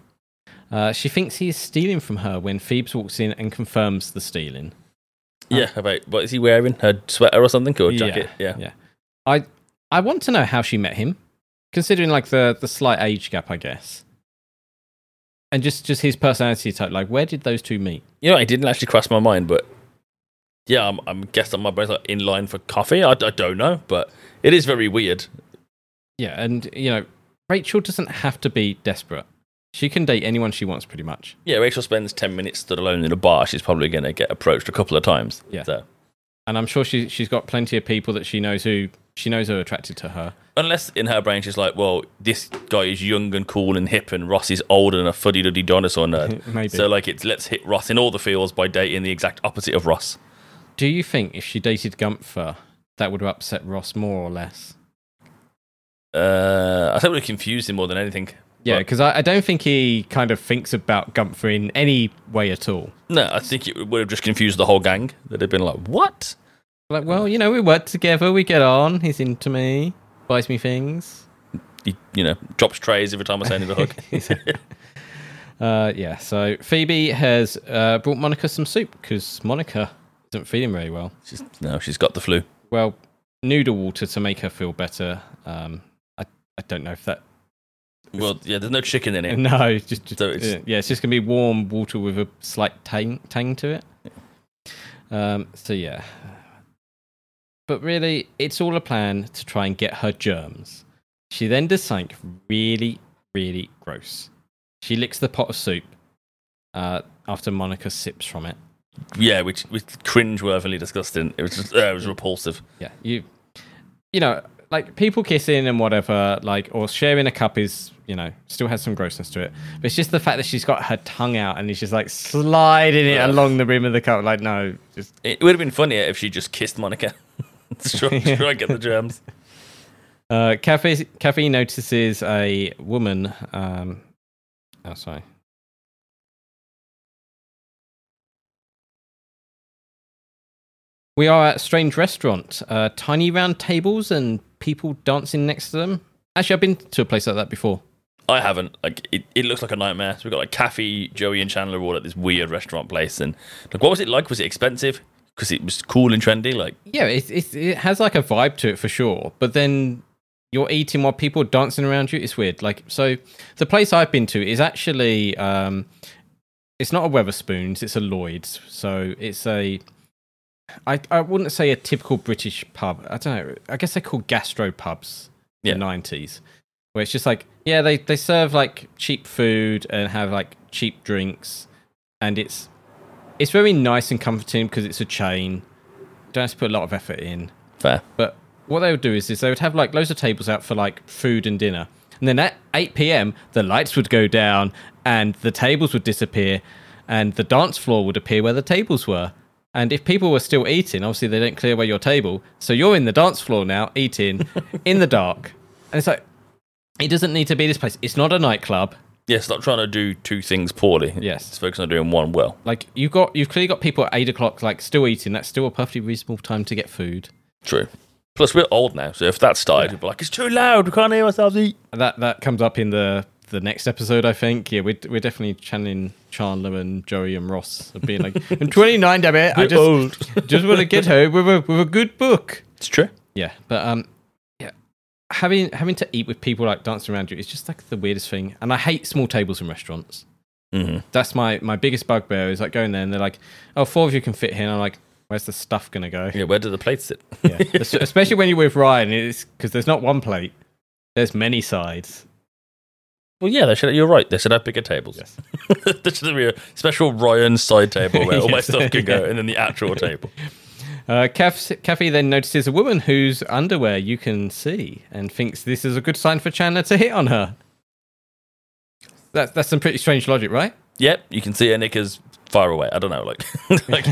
[SPEAKER 2] Uh, she thinks he is stealing from her when Phoebes walks in and confirms the stealing.
[SPEAKER 1] Yeah, about what is he wearing? Her sweater or something? Or jacket? Yeah.
[SPEAKER 2] yeah. I I want to know how she met him, considering like the the slight age gap, I guess, and just just his personality type. Like, where did those two meet?
[SPEAKER 1] You know, it didn't actually cross my mind, but yeah, I'm, I'm guessing my like in line for coffee. I, I don't know, but it is very weird.
[SPEAKER 2] Yeah, and you know, Rachel doesn't have to be desperate. She can date anyone she wants, pretty much.
[SPEAKER 1] Yeah, Rachel spends 10 minutes stood alone in a bar. She's probably going to get approached a couple of times.
[SPEAKER 2] Yeah.
[SPEAKER 1] So,
[SPEAKER 2] And I'm sure she she's got plenty of people that she knows who she knows are attracted to her.
[SPEAKER 1] unless in her brain she's like, well, this guy is young and cool and hip, and Ross is old and a fuddy duddy dinosaur nerd.
[SPEAKER 2] Maybe.
[SPEAKER 1] So, like, it's let's hit Ross in all the fields by dating the exact opposite of Ross.
[SPEAKER 2] Do you think if she dated Gunther, that would have upset Ross more or less?
[SPEAKER 1] Uh, I think it would have confused him more than anything.
[SPEAKER 2] Yeah, because I, I don't think he kind of thinks about Gunther in any way at all.
[SPEAKER 1] no, I think it would have just confused the whole gang. They'd have been like, what?
[SPEAKER 2] Like, well, you know, we work together, we get on. He's into me, buys me things.
[SPEAKER 1] He, you know, drops trays every time I say need a hug.
[SPEAKER 2] Uh, yeah. So Phoebe has uh, brought Monica some soup because Monica isn't feeling very well.
[SPEAKER 1] she's, no, she's got the flu.
[SPEAKER 2] Well, noodle water to make her feel better. Um, I I don't know if that.
[SPEAKER 1] Well, yeah, there's no chicken in it.
[SPEAKER 2] No, it's just, just
[SPEAKER 1] So it's-
[SPEAKER 2] yeah, yeah, it's just gonna be warm water with a slight tang tang to it. Um. So yeah. But really, it's all a plan to try and get her germs. She then does something really, really gross. She licks the pot of soup uh, after Monica sips from it.
[SPEAKER 1] Yeah, which was cringe-worthily disgusting. It was just, uh, it was repulsive.
[SPEAKER 2] Yeah, you, you know, like people kissing and whatever, like or sharing a cup is, you know, still has some grossness to it. But it's just the fact that she's got her tongue out and it's just like sliding it
[SPEAKER 1] Ugh.
[SPEAKER 2] along the rim of the cup. Like, no, just
[SPEAKER 1] It would have been funnier if she just kissed Monica. try, try and get the germs.
[SPEAKER 2] Uh, Kathy, Kathy notices a woman. Um, oh, sorry. We are at a strange restaurant. Uh, tiny round tables and people dancing next to them. Actually, I've been to a place like that before.
[SPEAKER 1] I haven't. Like it, it looks like a nightmare. So we've got like Kathy, Joey, and Chandler all at this weird restaurant place, and like, what was it like? Was it expensive? Because it was cool and trendy. Like,
[SPEAKER 2] Yeah, it, it, it has like a vibe to it for sure. But then you're eating while people are dancing around you. It's weird. Like, so the place I've been to is actually, um, it's not a Wetherspoons, it's a Lloyd's. So it's a, I, I wouldn't say a typical British pub. I don't know. I guess they're called gastro pubs
[SPEAKER 1] Yeah.
[SPEAKER 2] in the 90s. Where it's just like, yeah, they, they serve like cheap food and have like cheap drinks. And it's, it's very nice and comforting because it's a chain. Don't have to put a lot of effort in.
[SPEAKER 1] fair.
[SPEAKER 2] But what they would do is, is they would have like loads of tables out for like food and dinner. And then at 8 p.m., the lights would go down and the tables would disappear and the dance floor would appear where the tables were. And if people were still eating, obviously they don't clear away your table. So you're in the dance floor now, eating in the dark. And it's like, it doesn't need to be this place. It's not a nightclub.
[SPEAKER 1] Yeah, stop trying to do two things poorly.
[SPEAKER 2] Yes.
[SPEAKER 1] Just focus on doing one well.
[SPEAKER 2] Like you've got, you've clearly got people at eight o'clock, like still eating. That's still a perfectly reasonable time to get food.
[SPEAKER 1] True. Plus, we're old now, so if that started, we'd be like, it's too loud. We can't hear ourselves eat.
[SPEAKER 2] That that comes up in the the next episode, I think. Yeah, we're we're definitely channeling Chandler and Joey and Ross of being like, "I'm 29, damn it! I just
[SPEAKER 1] old.
[SPEAKER 2] just want to get home with a with a good book."
[SPEAKER 1] It's true.
[SPEAKER 2] Yeah, but um, yeah, having having to eat with people like dancing around you is just like the weirdest thing. And I hate small tables in restaurants.
[SPEAKER 1] hmm
[SPEAKER 2] That's my my biggest bugbear is like going there and they're like, "Oh, four of you can fit here." And I'm like, "Where's the stuff gonna go?"
[SPEAKER 1] Yeah, where do the plates sit?
[SPEAKER 2] Yeah, especially when you're with Ryan, it's because there's not one plate. There's many sides.
[SPEAKER 1] Well, yeah, they should. You're right. They should have bigger tables.
[SPEAKER 2] Yes.
[SPEAKER 1] there should be a special Ryan side table where all my
[SPEAKER 2] Yes.
[SPEAKER 1] stuff can go, and then the actual table.
[SPEAKER 2] Uh, Kathy then notices a woman whose underwear you can see and thinks this is a good sign for Chandler to hit on her. That's that's some pretty strange logic, right?
[SPEAKER 1] Yep, you can see her knickers far away. I don't know, like, like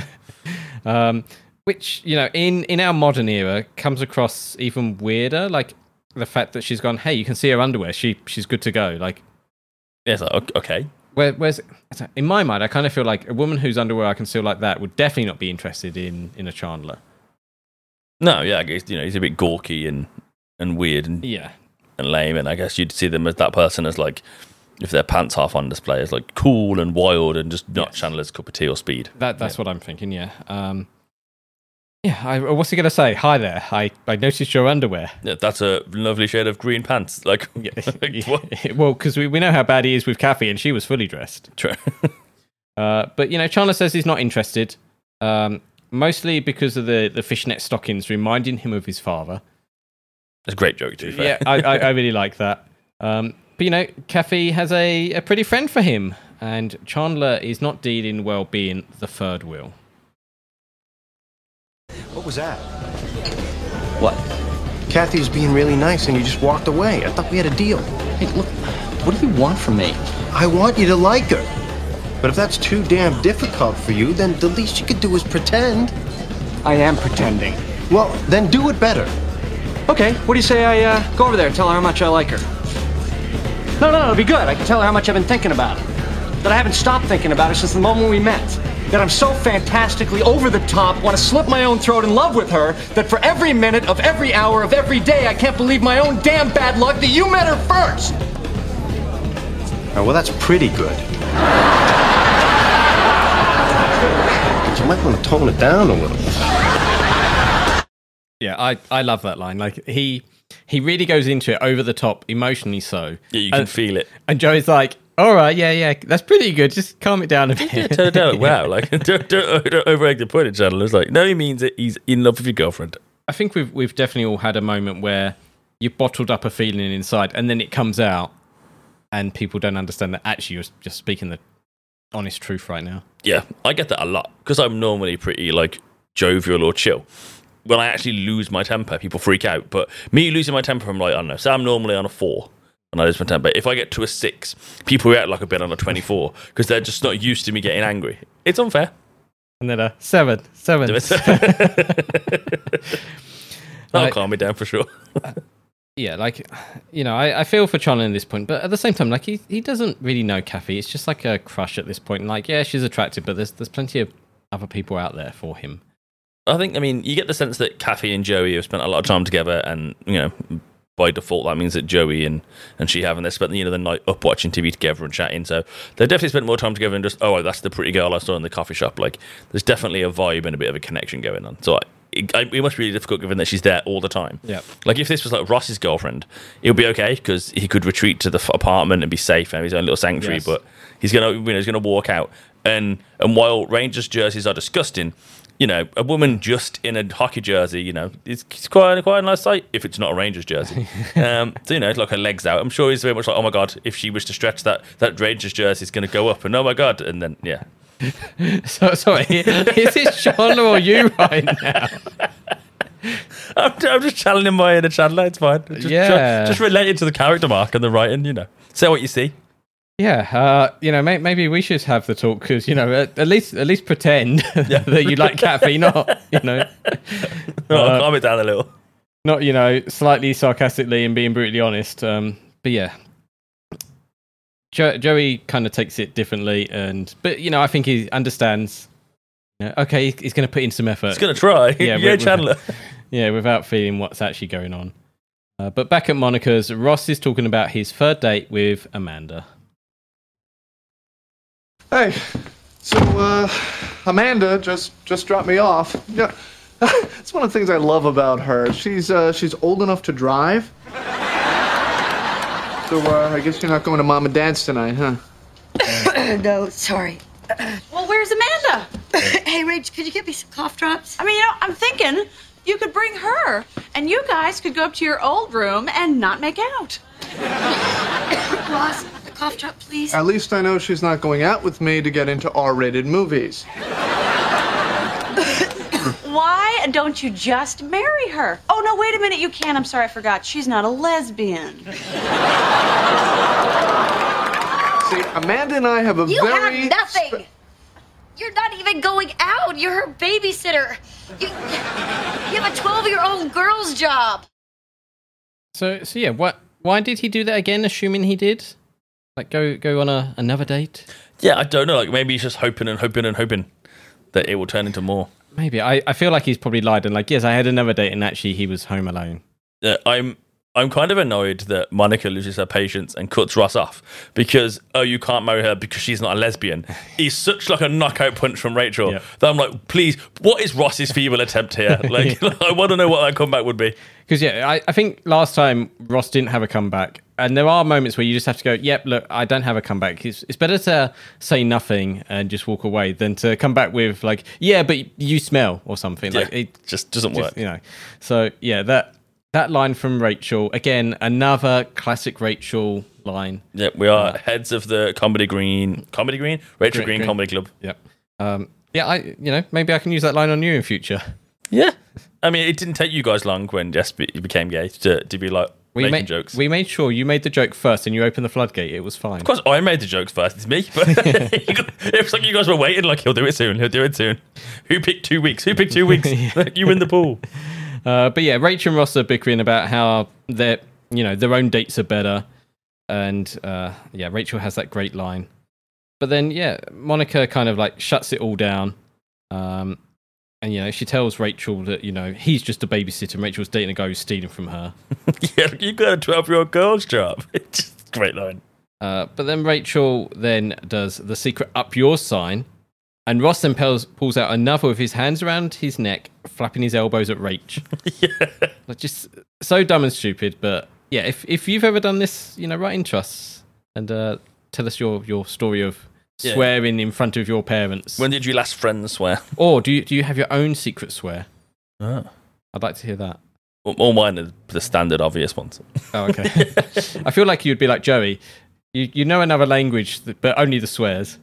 [SPEAKER 2] Um, which you know, in in our modern era, comes across even weirder. Like the fact that she's gone, hey, you can see her underwear. She she's good to go. Like,
[SPEAKER 1] yeah, it's like, ok- okay.
[SPEAKER 2] where, where's in my mind, I kind of feel like a woman whose underwear I can see like that would definitely not be interested in in a Chandler.
[SPEAKER 1] No, yeah, I guess you know he's a bit gawky and and weird and,
[SPEAKER 2] Yeah,
[SPEAKER 1] and lame, and I guess you'd see them as that person as like if their pants half on display as like cool and wild and just not Chandler's cup of tea or speed.
[SPEAKER 2] that that's what I'm thinking. Yeah. Um, yeah. I, what's he gonna say? Hi there. I I noticed your underwear.
[SPEAKER 1] Yeah, that's a lovely shade of green pants. Like,
[SPEAKER 2] well, because we, we know how bad he is with Kathy, and she was fully dressed.
[SPEAKER 1] True.
[SPEAKER 2] Uh, but you know, Chandler says he's not interested, um, mostly because of the the fishnet stockings reminding him of his father.
[SPEAKER 1] It's a great joke, too.
[SPEAKER 2] Yeah, I, I, I really like that. Um, but you know, Kathy has a, a pretty friend for him, and Chandler is not dealing well being the third wheel.
[SPEAKER 5] What was that?
[SPEAKER 3] What?
[SPEAKER 5] Kathy was being really nice and you just walked away. I thought we had a deal.
[SPEAKER 3] Hey, look, what do you want from me?
[SPEAKER 5] I want you to like her. But if that's too damn difficult for you, then the least you could do is pretend.
[SPEAKER 3] I am pretending.
[SPEAKER 5] Well, then do it better.
[SPEAKER 3] Okay, what do you say I uh, go over there and tell her how much I like her? No, no, it'll be good. I can tell her how much I've been thinking about her. That I haven't stopped thinking about her since the moment we met. That I'm so fantastically over the top, want to slip my own throat in love with her, that for every minute of every hour of every day, I can't believe my own damn bad luck that you met her first.
[SPEAKER 5] Oh, well, that's pretty good. But you might want to tone it down a little.
[SPEAKER 2] Yeah, I, I love that line. Like he he really goes into it over the top, emotionally so.
[SPEAKER 1] Yeah, you can
[SPEAKER 2] And-
[SPEAKER 1] feel it.
[SPEAKER 2] And Joey's like, "All right, yeah, yeah, that's pretty good. Just calm it down a bit."
[SPEAKER 1] Yeah, turn it down. Wow, like don't, don't, don't overegg the pudding channel. It's like no, he means it. He's in love with your girlfriend.
[SPEAKER 2] I think we've we've definitely all had a moment where you bottled up a feeling inside, and then it comes out, and people don't understand that actually you're just speaking the honest truth right now.
[SPEAKER 1] Yeah, I get that a lot because I'm normally pretty like jovial or chill. When I actually lose my temper, people freak out. But me losing my temper, I'm like, I don't know. So I'm normally on a four and I lose my temper. If I get to a six, people react like I've been on a 24 because they're just not used to me getting angry. It's unfair.
[SPEAKER 2] And then a seven, seven.
[SPEAKER 1] That'll
[SPEAKER 2] Right.
[SPEAKER 1] calm me down for sure.
[SPEAKER 2] yeah, like you know, I, I feel for Chandler in this point, but at the same time, like he he doesn't really know Kathy. It's just like a crush at this point. And like, yeah, she's attractive, but there's there's plenty of other people out there for him.
[SPEAKER 1] I think, I mean, you get the sense that Kathy and Joey have spent a lot of time together, and you know, by default, that means that Joey and, and she haven't. They spent you know the night up watching TV together and chatting. So they definitely spent more time together than just oh, that's the pretty girl I saw in the coffee shop. Like, there's definitely a vibe and a bit of a connection going on. So I, it, it must be really difficult given that she's there all the time.
[SPEAKER 2] Yeah.
[SPEAKER 1] Like if this was like Ross's girlfriend, it would be okay because he could retreat to the f- apartment and be safe and his own little sanctuary.
[SPEAKER 2] Yes.
[SPEAKER 1] But he's gonna, you know, he's gonna walk out. And and while Rangers jerseys are disgusting, you know, a woman just in a hockey jersey, you know, it's, it's quite quite a nice sight if it's not a Rangers jersey. um, so you know, it's like her legs out. I'm sure he's very much like, oh my god, if she was to stretch that that Rangers jersey, is going to go up, and oh my god, and then yeah,
[SPEAKER 2] So sorry, is it Sean or you right now?
[SPEAKER 1] I'm, I'm just channeling my inner Chandler. It's fine. Just,
[SPEAKER 2] Yeah.
[SPEAKER 1] just, just related to the character mark and the writing. You know, say what you see.
[SPEAKER 2] Yeah, uh, you know, may- maybe we should have the talk because you know, at, at least at least pretend that you like Kathy, not you know,
[SPEAKER 1] Oh, calm it down a little.
[SPEAKER 2] not you know, slightly sarcastically and being brutally honest. Um, but yeah, jo- Joey kind of takes it differently, and but you know, I think he understands. You know, okay, he's, going to put in some effort.
[SPEAKER 1] He's gonna try.
[SPEAKER 2] Yeah,
[SPEAKER 1] Yeah, Chandler.
[SPEAKER 2] Yeah, without feeling what's actually going on. Uh, but back at Monica's, Ross is talking about his third date with Amanda.
[SPEAKER 8] Hey, so uh, Amanda just just dropped me off. Yeah, it's one of the things I love about her. She's uh, she's old enough to drive. So uh, I guess you're not going to mom and dad's tonight, huh?
[SPEAKER 4] no, sorry.
[SPEAKER 7] Well, where's Amanda?
[SPEAKER 4] hey, Rach, could you get me some cough drops?
[SPEAKER 7] I mean, you know, I'm thinking you could bring her, and you guys could go up to your old room and not make out.
[SPEAKER 4] Ross, a cough drop, please.
[SPEAKER 8] At least I know she's not going out with me to get into R-rated movies.
[SPEAKER 7] Why don't you just marry her? Oh, no, wait a minute. You can't. I'm sorry, I forgot. She's not a lesbian.
[SPEAKER 8] See, Amanda and I have a
[SPEAKER 4] You
[SPEAKER 8] very
[SPEAKER 4] have nothing.
[SPEAKER 8] spe-
[SPEAKER 4] You're not even going out. You're her babysitter. You, you have a 12 year old girl's job.
[SPEAKER 2] So, so yeah, what? Why did he do that again? Assuming he did, like go go on a another date.
[SPEAKER 1] Yeah, I don't know. Like maybe he's just hoping and hoping and hoping that it will turn into more.
[SPEAKER 2] Maybe I, I feel like he's probably lied and like yes, I had another date and actually he was home alone.
[SPEAKER 1] Uh, I'm I'm kind of annoyed that Monica loses her patience and cuts Ross off because oh you can't marry her because she's not a lesbian. He's such like a knockout punch from Rachel
[SPEAKER 2] Yeah.
[SPEAKER 1] that I'm like, please, what is Ross's feeble attempt here? Like I want to know what that comeback would be.
[SPEAKER 2] Because yeah, I, I think last time Ross didn't have a comeback, and there are moments where you just have to go, "Yep, look, I don't have a comeback." It's, it's better to say nothing and just walk away than to come back with like, "Yeah, but you smell" or something. Like it
[SPEAKER 1] just doesn't
[SPEAKER 2] just,
[SPEAKER 1] work.
[SPEAKER 2] you know. So yeah, that that line from Rachel again, another classic Rachel line.
[SPEAKER 1] Yeah, we are heads of the comedy green, comedy green, Rachel
[SPEAKER 2] Green-
[SPEAKER 1] Green. Comedy Club.
[SPEAKER 2] Yep. Um, yeah, I you know maybe I can use that line on you in future.
[SPEAKER 1] Yeah, I mean, it didn't take you guys long when Jess be- became gay to, to be like
[SPEAKER 2] We
[SPEAKER 1] making
[SPEAKER 2] made
[SPEAKER 1] jokes.
[SPEAKER 2] we made sure you made the joke first and you opened the floodgate. It was fine.
[SPEAKER 1] of course, I made the jokes first. It's me, but it was like you guys were waiting. Like he'll do it soon. He'll do it soon. Who picked two weeks? Who picked two weeks? You win the pool.
[SPEAKER 2] Uh, but yeah, Rachel and Ross are bickering about how their you know their own dates are better, and uh, yeah, Rachel has that great line. But then yeah, Monica kind of like shuts it all down, um, and you know she tells Rachel that you know he's just a babysitter. and Rachel's dating a guy who's stealing from her.
[SPEAKER 1] yeah, you got a twelve-year-old girl's job. It's just great line.
[SPEAKER 2] Uh, but then Rachel then does the secret up your sign, and Ross then pulls, pulls out another with his hands around his neck, flapping his elbows at Rach.
[SPEAKER 1] yeah.
[SPEAKER 2] Like just so dumb and stupid. But yeah, if if you've ever done this, you know, write into us and uh, tell us your your story of
[SPEAKER 1] Yeah.
[SPEAKER 2] swearing in front of your parents.
[SPEAKER 1] When did you last friends swear?
[SPEAKER 2] or do you do you have your own secret swear?
[SPEAKER 1] Oh.
[SPEAKER 2] I'd like to hear that.
[SPEAKER 1] All mine are the standard obvious ones.
[SPEAKER 2] Oh, okay. I feel like you'd be like Joey. You you know another language, but only the swears.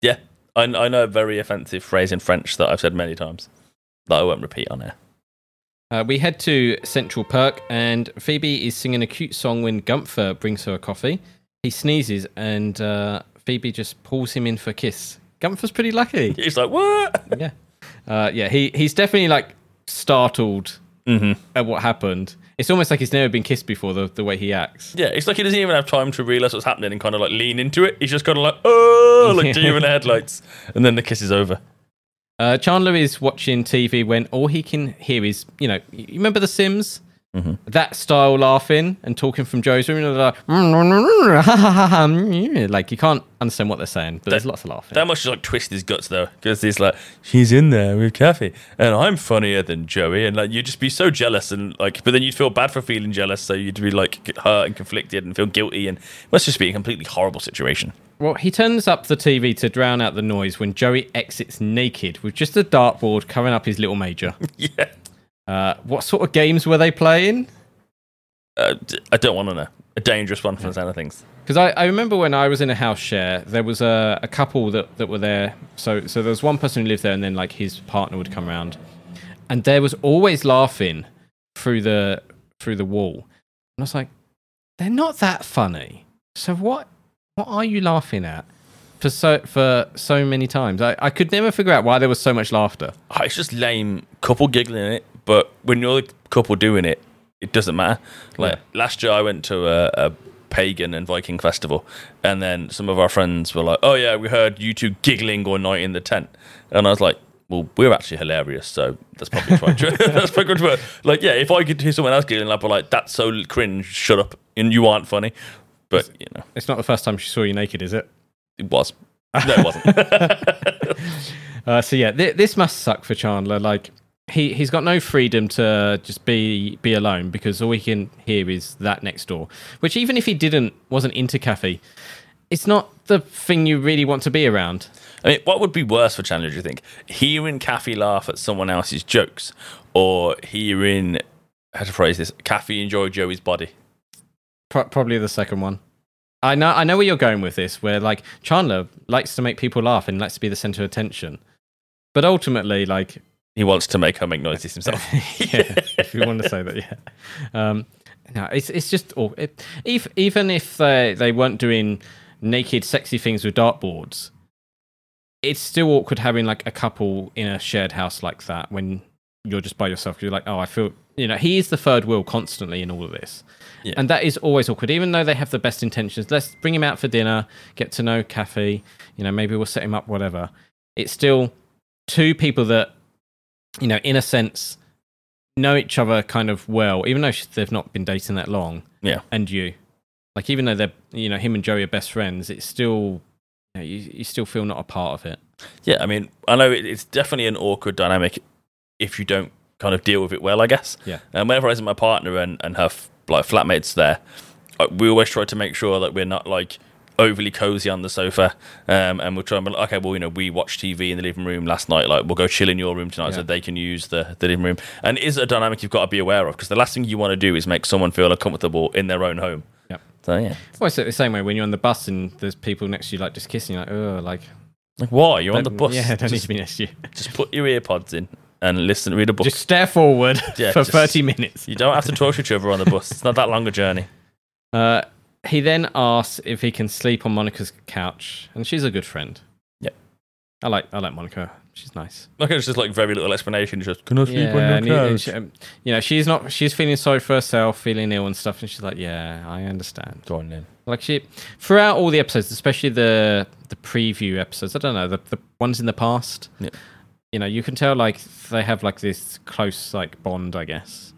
[SPEAKER 1] Yeah, I, I know a very offensive phrase in French that I've said many times that I won't repeat on air.
[SPEAKER 2] Uh, we head to Central Perk, and Phoebe is singing a cute song when Gunther brings her a coffee. He sneezes, and uh, Phoebe just pulls him in for a kiss. Gunther's pretty lucky.
[SPEAKER 1] He's like, what?
[SPEAKER 2] yeah, uh, yeah. He he's definitely like startled
[SPEAKER 1] hmm
[SPEAKER 2] at what happened. It's almost like he's never been kissed before. The the way he acts.
[SPEAKER 1] Yeah, it's like he doesn't even have time to realize what's happening and kind of like lean into it. He's just kind of like, oh, like deer in the headlights, and then the kiss is over.
[SPEAKER 2] Uh, Chandler is watching TV when all he can hear is, you know, you remember The Sims?
[SPEAKER 1] Mm-hmm.
[SPEAKER 2] That style laughing and talking from Joe's room, you know, like, like you can't understand what they're saying, but there's lots of laughing.
[SPEAKER 1] That must just like twist his guts though, because he's like, she's in there with Kathy, and I'm funnier than Joey, and like you'd just be so jealous, and like, but then you'd feel bad for feeling jealous, so you'd be like hurt and conflicted and feel guilty, and it must just be a completely horrible situation.
[SPEAKER 2] Well, he turns up the TV to drown out the noise when Joey exits naked with just a dartboard covering up his little major.
[SPEAKER 1] yeah,
[SPEAKER 2] Uh, what sort of games were they playing?
[SPEAKER 1] uh, I don't want to know. A dangerous one from the sound of things.
[SPEAKER 2] Because I, I remember when I was in a house share, there was a, a couple that, that were there. So so there was one person who lived there, and then like his partner would come around, and there was always laughing through the through the wall. And I was like, they're not that funny. So what what are you laughing at for so for so many times? I, I could never figure out why there was so much laughter.
[SPEAKER 1] Oh, it's just lame couple giggling in it, but when you're the couple doing it, it doesn't matter. Like last year, I went to a, a pagan and Viking festival, and then some of our friends were like, "Oh yeah, we heard you two giggling all night in the tent," and I was like. Well, we're actually hilarious, so that's probably quite true. that's probably true. Like, yeah, if I could hear someone else giggling, I'd be like, "That's so cringe. Shut up, and you aren't funny." But you know,
[SPEAKER 2] It's not the first time she saw you naked, is it?
[SPEAKER 1] it was. No, it wasn't.
[SPEAKER 2] Uh, so yeah, th- this must suck for Chandler. Like he he's got no freedom to just be be alone because all he can hear is that next door. Which even if he didn't wasn't into Kathy, it's not the thing you really want to be around.
[SPEAKER 1] I mean, what would be worse for Chandler, do you think? Hearing Kathy laugh at someone else's jokes or hearing, how to phrase this, Kathy enjoy Joey's body?
[SPEAKER 2] Pro- probably the second one. I know I know where you're going with this. Where like Chandler likes to make people laugh and likes to be the center of attention, but ultimately, like
[SPEAKER 1] He wants to make her make noises himself.
[SPEAKER 2] yeah, if you want to say that, yeah. Um, no, it's it's just aw- it, if, even if they they weren't doing naked, sexy things with dartboards, it's still awkward having like a couple in a shared house like that when you're just by yourself. You're like, oh, I feel you know he is the third wheel constantly in all of this,
[SPEAKER 1] Yeah.
[SPEAKER 2] and that is always awkward. Even though they have the best intentions, let's bring him out for dinner, get to know Kathy. You know, maybe we'll set him up, whatever. It's still two people that you know, in a sense, know each other kind of well, even though they've not been dating that long.
[SPEAKER 1] Yeah.
[SPEAKER 2] And you, like, even though they're, you know, him and Joey are best friends, it's still, you, know, you, you still feel not a part of it.
[SPEAKER 1] yeah, I mean, I know it, it's definitely an awkward dynamic if you don't kind of deal with it well, I guess.
[SPEAKER 2] Yeah.
[SPEAKER 1] And whenever I was with my partner and, and her f- like flatmates there, we always try to make sure that we're not like overly cozy on the sofa. Um, and we'll try and be like, okay, well, you know, we watched TV in the living room last night. Like, we'll go chill in your room tonight so they can use the, the living room. And it is a dynamic you've got to be aware of because the last thing you want to do is make someone feel uncomfortable in their own home.
[SPEAKER 2] Yep.
[SPEAKER 1] So, yeah.
[SPEAKER 2] Well, it's the same way when you're on the bus and there's people next to you, like, just kissing, like, oh, like,
[SPEAKER 1] Like, why? You're on the bus.
[SPEAKER 2] Yeah, don't need
[SPEAKER 1] just,
[SPEAKER 2] to be next to you.
[SPEAKER 1] just put your earpods in and listen, read a book.
[SPEAKER 2] Just stare forward
[SPEAKER 1] Yeah,
[SPEAKER 2] for
[SPEAKER 1] just-
[SPEAKER 2] 30 minutes.
[SPEAKER 1] You don't have to talk to each other on the bus. It's not that long a journey.
[SPEAKER 2] Uh, he then asks if he can sleep on Monica's couch, and she's a good friend.
[SPEAKER 1] Yep.
[SPEAKER 2] I like I like Monica. She's nice.
[SPEAKER 1] Like it's just like very little explanation. Just can I sleep
[SPEAKER 2] Yeah,
[SPEAKER 1] on
[SPEAKER 2] and
[SPEAKER 1] your
[SPEAKER 2] he-
[SPEAKER 1] couch?
[SPEAKER 2] she- um, you know, she's not. She's feeling sorry for herself, feeling ill and stuff, and she's like, "Yeah, I understand."
[SPEAKER 1] Go on then.
[SPEAKER 2] Like she, throughout all the episodes, especially the the preview episodes, I don't know the the ones in the past.
[SPEAKER 1] Yeah.
[SPEAKER 2] You know, you can tell like they have like this close like bond, I guess.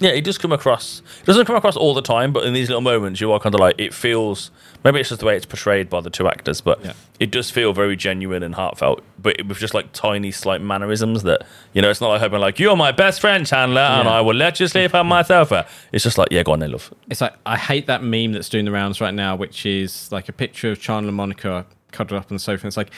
[SPEAKER 1] Yeah, it does come across. It doesn't come across all the time, but in these little moments, you are kind of like it feels. Maybe it's just the way it's portrayed by the two actors, but
[SPEAKER 2] Yeah.
[SPEAKER 1] it does feel very genuine and heartfelt. But with just like tiny, slight mannerisms that you know, it's not like hoping like you're my best friend, Chandler, and I will let you sleep on my sofa. It's just like yeah, go on, then, love.
[SPEAKER 2] It's like I hate that meme that's doing the rounds right now, which is like a picture of Chandler and Monica cuddled up on the sofa. And it's like,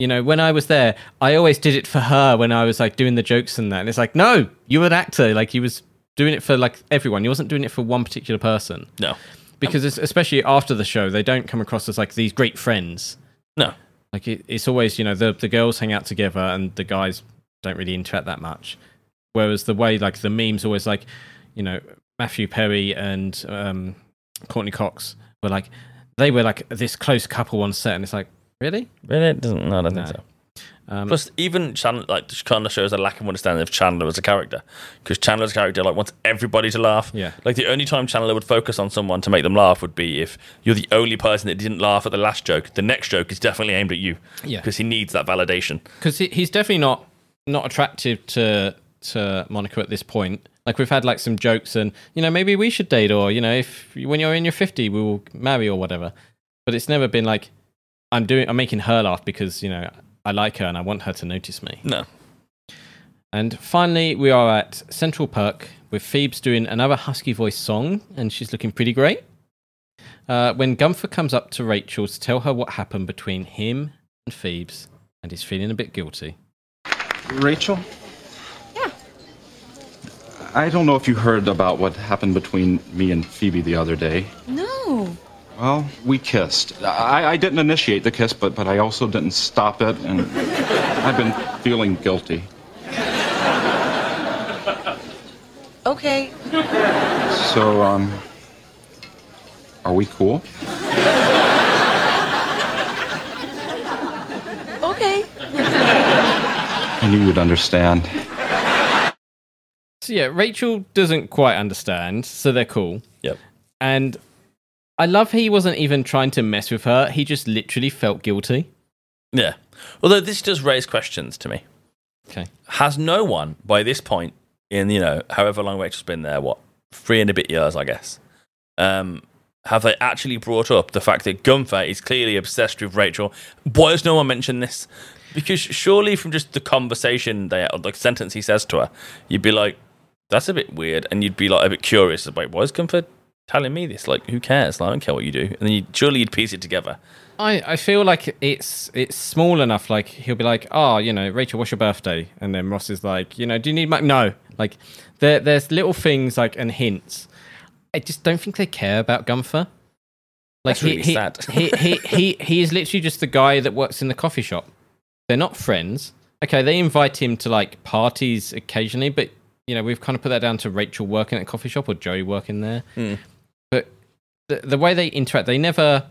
[SPEAKER 2] you know, when I was there, I always did it for her when I was like doing the jokes and that. And it's like, no, you were an actor. Like he was doing it for like everyone. He wasn't doing it for one particular person.
[SPEAKER 1] No,
[SPEAKER 2] Because it's, especially after the show, they don't come across as like these great friends.
[SPEAKER 1] no.
[SPEAKER 2] Like it, it's always, you know, the the girls hang out together and the guys don't really interact that much. Whereas the way like the memes always like, you know, Matthew Perry and um, Courteney Cox were like they were like this close couple on set, and it's like really.
[SPEAKER 1] Really, it doesn't. No, I don't
[SPEAKER 2] No.
[SPEAKER 1] think so. Um, Plus, even Chandler like just kind of shows a lack of understanding of Chandler as a character, because Chandler's character like wants everybody to laugh.
[SPEAKER 2] Yeah.
[SPEAKER 1] Like the only time Chandler would focus on someone to make them laugh would be if you're the only person that didn't laugh at the last joke. The next joke is definitely aimed at you.
[SPEAKER 2] Yeah.
[SPEAKER 1] Because he needs that validation.
[SPEAKER 2] because he, he's definitely not not attractive to to Monica at this point. Like we've had like some jokes and you know maybe we should date or you know if when you're in your 50 we will marry or whatever. But it's never been like I'm doing I'm making her laugh because you know I like her and I want her to notice me.
[SPEAKER 1] No.
[SPEAKER 2] And finally we are at Central Perk with Phoebe's doing another husky voice song and she's looking pretty great. Uh, when Gunther comes up to Rachel to tell her what happened between him and Phoebe's and he's feeling a bit guilty.
[SPEAKER 9] Rachel? Yeah. I don't know if you heard about what happened between me and Phoebe the other day.
[SPEAKER 4] No.
[SPEAKER 9] Well, we kissed. I, I didn't initiate the kiss, but, but I also didn't stop it, and I've been feeling guilty.
[SPEAKER 4] Okay.
[SPEAKER 9] So, um, are we cool?
[SPEAKER 4] Okay.
[SPEAKER 9] I knew you'd understand.
[SPEAKER 2] So yeah, Rachel doesn't quite understand, so they're cool.
[SPEAKER 1] Yep.
[SPEAKER 2] And I love he wasn't even trying to mess with her. He just literally felt guilty.
[SPEAKER 1] Yeah. Although this does raise questions to me.
[SPEAKER 2] Okay.
[SPEAKER 1] Has no one by this point in you know however long Rachel's been there, what three and a bit years, I guess, um, have they actually brought up the fact that Gunther is clearly obsessed with Rachel? Why has no one mentioned this? Because surely from just the conversation they or the sentence he says to her, you'd be like, that's a bit weird, and you'd be like a bit curious about why is Gunther telling me this? Like, who cares? Like, I don't care what you do, and then you surely you'd piece it together.
[SPEAKER 2] I, I feel like it's it's small enough. Like he'll be like, oh, you know, Rachel, what's your birthday? And then Ross is like, you know, do you need my no? Like there there's little things like and hints. I just don't think they care about Gunther. Like
[SPEAKER 1] That's really
[SPEAKER 2] he,
[SPEAKER 1] sad.
[SPEAKER 2] he, he he he is literally just the guy that works in the coffee shop. They're not friends. Okay, they invite him to like parties occasionally, but you know we've kind of put that down to Rachel working at a coffee shop or Joey working there.
[SPEAKER 1] Hmm.
[SPEAKER 2] The the way they interact, they never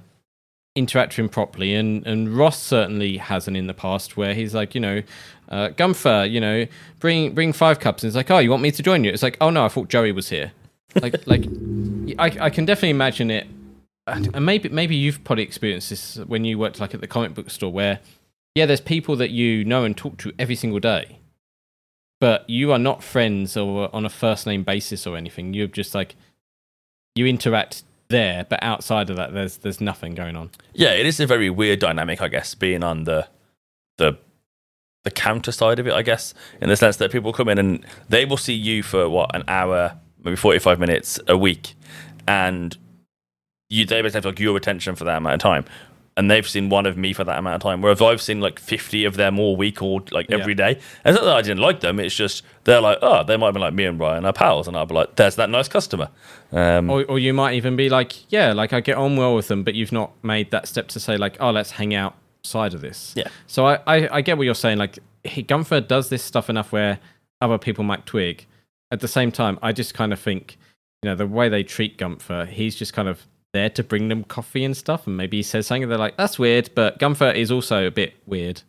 [SPEAKER 2] interact with him properly. And, and Ross certainly hasn't in the past, where he's like, you know, uh, Gunther, you know, bring bring five cups. And it's like, oh, you want me to join you? It's like, oh no, I thought Joey was here. Like like, I I can definitely imagine it. And maybe maybe you've probably experienced this when you worked like at the comic book store, where yeah, there's people that you know and talk to every single day. But you are not friends or on a first name basis or anything. You're just like you interact there, but outside of that, there's there's nothing going on.
[SPEAKER 1] Yeah, it is a very weird dynamic, I guess, being on the the the counter side of it, I guess, in the sense that people come in and they will see you for what an hour, maybe forty five minutes a week, and you they basically have like your attention for that amount of time. And they've seen one of me for that amount of time, whereas I've seen like fifty of them all week or like every day. And it's not that I didn't like them; it's just they're like, oh, they might have been like me and Brian are pals, and I'll be like, there's that nice customer. Um,
[SPEAKER 2] Or, or you might even be like, yeah, like I get on well with them, but you've not made that step to say like, oh, let's hang out side of this.
[SPEAKER 1] Yeah.
[SPEAKER 2] So I, I, I get what you're saying. Like he, Gunther does this stuff enough where other people might twig. At the same time, I just kind of think, you know, the way they treat Gunther, he's just kind of there to bring them coffee and stuff, and maybe he says something, and they're like, that's weird. But Gunther is also a bit weird.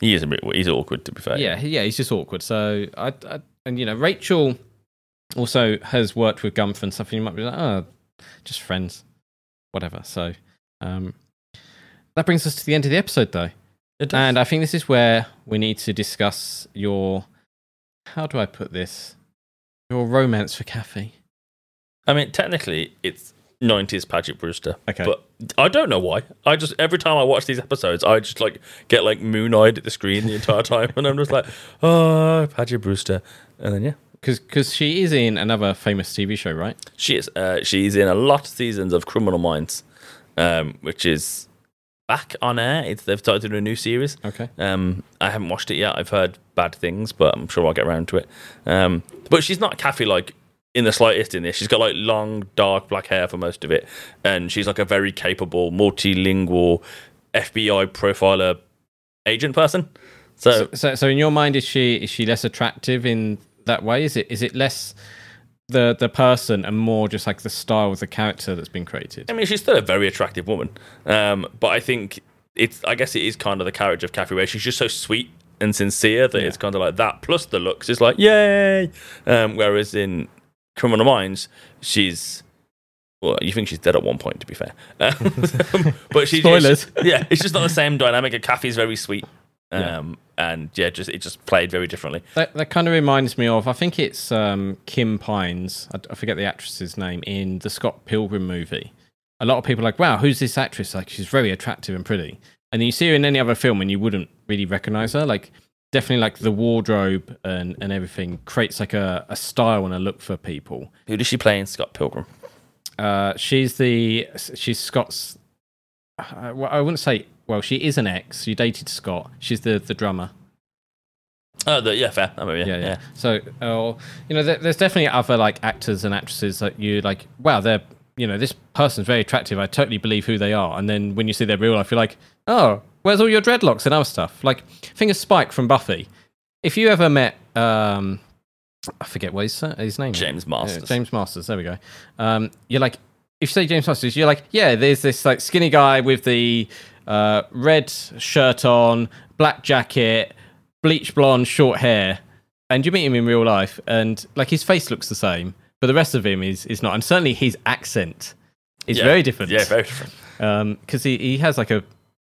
[SPEAKER 1] he is a bit he's awkward to be fair.
[SPEAKER 2] Yeah, yeah, he's just awkward. So I, I and you know, Rachel also has worked with Gunther and stuff, and you might be like, oh, just friends, whatever. So um, that brings us to the end of the episode, though,
[SPEAKER 1] It does.
[SPEAKER 2] and I think this is where we need to discuss your. How do I put this? Your romance for Kathy.
[SPEAKER 1] I mean, technically, it's 90s Paget Brewster.
[SPEAKER 2] Okay.
[SPEAKER 1] But I don't know why. I just, every time I watch these episodes, I just like get like moon eyed at the screen the entire time. And I'm just like, oh, Paget Brewster. And then, yeah.
[SPEAKER 2] Because she is in another famous TV show, right?
[SPEAKER 1] She is. Uh, she's in a lot of seasons of Criminal Minds, um, which is back on air. It's, they've started a new series.
[SPEAKER 2] Okay.
[SPEAKER 1] Um, I haven't watched it yet. I've heard bad things, but I'm sure I'll get around to it. Um, but she's not Kathy like in the slightest in this. She's got like long, dark black hair for most of it, and she's like a very capable, multilingual FBI profiler agent person. So,
[SPEAKER 2] So, so in your mind, is she is she less attractive in that way? Is it is it less the the person and more just like the style of the character that's been created?
[SPEAKER 1] I mean, she's still a very attractive woman. Um, but I think it's I guess it is kind of the character of Kathy where she's just so sweet and sincere that it's kind of like that plus the looks is like yay. Um, whereas in Criminal Minds, she's well, you think she's dead at one point, to be fair. Um, but she,
[SPEAKER 2] Spoilers.
[SPEAKER 1] yeah, it's just not the same dynamic. And Kathy's very sweet,
[SPEAKER 2] Yeah.
[SPEAKER 1] um, and yeah, just it just played very differently.
[SPEAKER 2] That, that kind of reminds me of, I think it's um, Kim Pines, I, I forget the actress's name, in the Scott Pilgrim movie. A lot of people are like, wow, who's this actress? Like, she's very attractive and pretty. And then you see her in any other film and you wouldn't really recognize her. Like, definitely like the wardrobe and, and everything creates like a, a style and a look for people.
[SPEAKER 1] Who does she play in Scott Pilgrim?
[SPEAKER 2] Uh, she's the, she's Scott's, uh, well, I wouldn't say, well, she is an ex. She dated Scott. She's the, the drummer.
[SPEAKER 1] Oh, the, yeah, fair. I mean, yeah,
[SPEAKER 2] yeah, yeah. So, uh, you know, there, there's definitely other like actors and actresses that you like. Wow, they're you know, this person's very attractive. I totally believe who they are. And then when you see their real life, you're like, oh, where's all your dreadlocks and other stuff? Like, think of Spike from Buffy. If you ever met, um, I forget what his, his name. is.
[SPEAKER 1] James
[SPEAKER 2] Yeah,
[SPEAKER 1] Marsters.
[SPEAKER 2] James Marsters. There we go. Um, you're like, if you say James Marsters, you're like, yeah, there's this like skinny guy with the uh, red shirt on, black jacket, bleach blonde, short hair, and you meet him in real life, and like his face looks the same, but the rest of him is is not, and certainly his accent is
[SPEAKER 1] Yeah.
[SPEAKER 2] very different.
[SPEAKER 1] Yeah, very different.
[SPEAKER 2] Because he he has like a,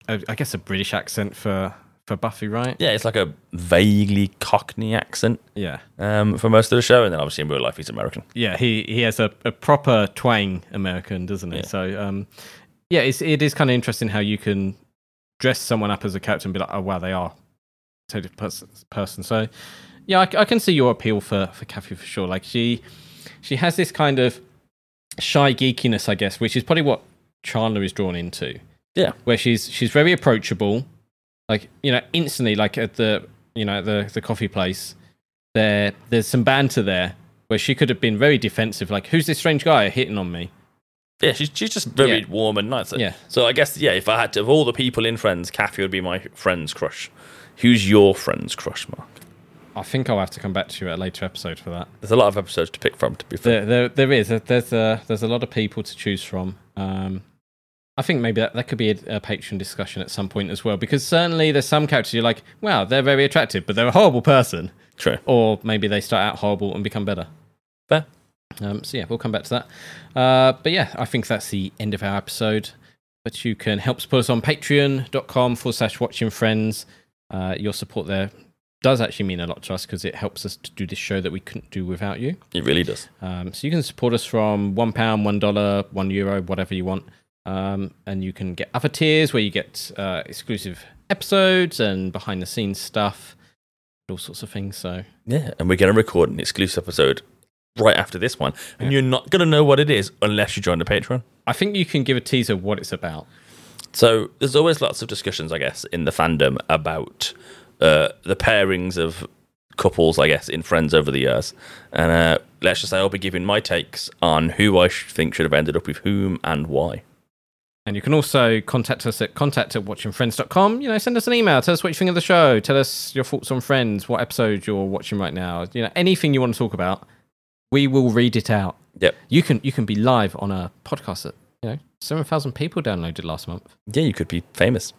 [SPEAKER 2] a, I guess a British accent for for Buffy, right?
[SPEAKER 1] Yeah, it's like a vaguely Cockney accent.
[SPEAKER 2] Yeah.
[SPEAKER 1] Um, for most of the show, and then obviously in real life he's American.
[SPEAKER 2] Yeah, he he has a, a proper twang American, doesn't he? So um, yeah, it's it is kind of interesting how you can dress someone up as a character and be like, oh wow, they are a totally person. person. So yeah, I, I can see your appeal for for Kathy for sure. Like she she has this kind of shy geekiness, I guess, which is probably what Chandler is drawn into.
[SPEAKER 1] Yeah,
[SPEAKER 2] where she's she's very approachable, like you know, instantly, like at the you know the the coffee place, there there's some banter there where she could have been very defensive, like who's this strange guy hitting on me?
[SPEAKER 1] Yeah, she's, she's just very
[SPEAKER 2] Yeah.
[SPEAKER 1] warm and nice.
[SPEAKER 2] Yeah.
[SPEAKER 1] So I guess, yeah, if I had to, of all the people in Friends, Kathy would be my friend's crush. Who's your friend's crush, Mark?
[SPEAKER 2] I think I'll have to come back to you at a later episode for that.
[SPEAKER 1] There's a lot of episodes to pick from, to be fair.
[SPEAKER 2] There, there, there is. There's a, there's a lot of people to choose from. Um, I think maybe that, that could be a, a Patreon discussion at some point as well, because certainly there's some characters you're like, wow, they're very attractive, but they're a horrible person.
[SPEAKER 1] True.
[SPEAKER 2] Or maybe they start out horrible and become better.
[SPEAKER 1] Fair.
[SPEAKER 2] Um, so yeah, we'll come back to that. Uh, but yeah, I think that's the end of our episode. But you can help support us on patreon.com forward slash watching friends. Uh, your support there does actually mean a lot to us because it helps us to do this show that we couldn't do without you.
[SPEAKER 1] It really does.
[SPEAKER 2] Um, so you can support us from one pound, one dollar, one euro, whatever you want, um, and you can get other tiers where you get uh, exclusive episodes and behind the scenes stuff, all sorts of things. So
[SPEAKER 1] Yeah, and we're going to record an exclusive episode right after this one, and you're not going to know what it is unless you join the Patreon.
[SPEAKER 2] I think you can give a teaser of what it's about.
[SPEAKER 1] So there's always lots of discussions, I guess, in the fandom about uh, the pairings of couples, I guess, in Friends over the years. And uh, let's just say I'll be giving my takes on who I think should have ended up with whom and why.
[SPEAKER 2] And you can also contact us at contact at watchingfriends.com. You know, send us an email. Tell us what you think of the show. Tell us your thoughts on Friends, what episode you're watching right now. You know, anything you want to talk about, we will read it out.
[SPEAKER 1] Yep.
[SPEAKER 2] You can you can be live on a podcast that, you know, 7,000 people downloaded last month.
[SPEAKER 1] Yeah, you could be famous.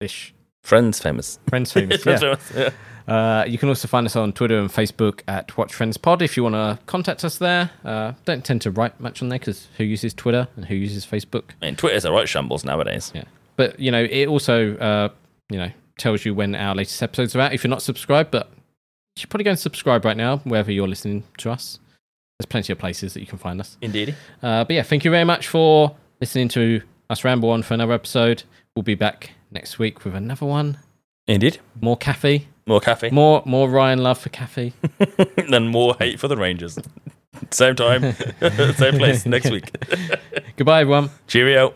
[SPEAKER 2] Ish.
[SPEAKER 1] Friends famous.
[SPEAKER 2] Friends famous.
[SPEAKER 1] Friends
[SPEAKER 2] yeah.
[SPEAKER 1] famous, yeah.
[SPEAKER 2] Uh, you can also find us on Twitter and Facebook at Watch Friends Pod if you want to contact us there. Uh, don't tend to write much on there because who uses Twitter and who uses Facebook?
[SPEAKER 1] I mean, Twitter's a right shambles nowadays.
[SPEAKER 2] Yeah. But, you know, it also, uh, you know, tells you when our latest episodes are out if you're not subscribed. But you should probably go and subscribe right now, wherever you're listening to us. There's plenty of places that you can find us.
[SPEAKER 1] Indeed.
[SPEAKER 2] Uh, but yeah, thank you very much for listening to us ramble on for another episode. We'll be back next week with another one.
[SPEAKER 1] Indeed.
[SPEAKER 2] More Kathy.
[SPEAKER 1] More Kathy.
[SPEAKER 2] More more Ryan love for Kathy.
[SPEAKER 1] then more hate for the Rangers. Same time, same place next week.
[SPEAKER 2] Goodbye, everyone.
[SPEAKER 1] Cheerio.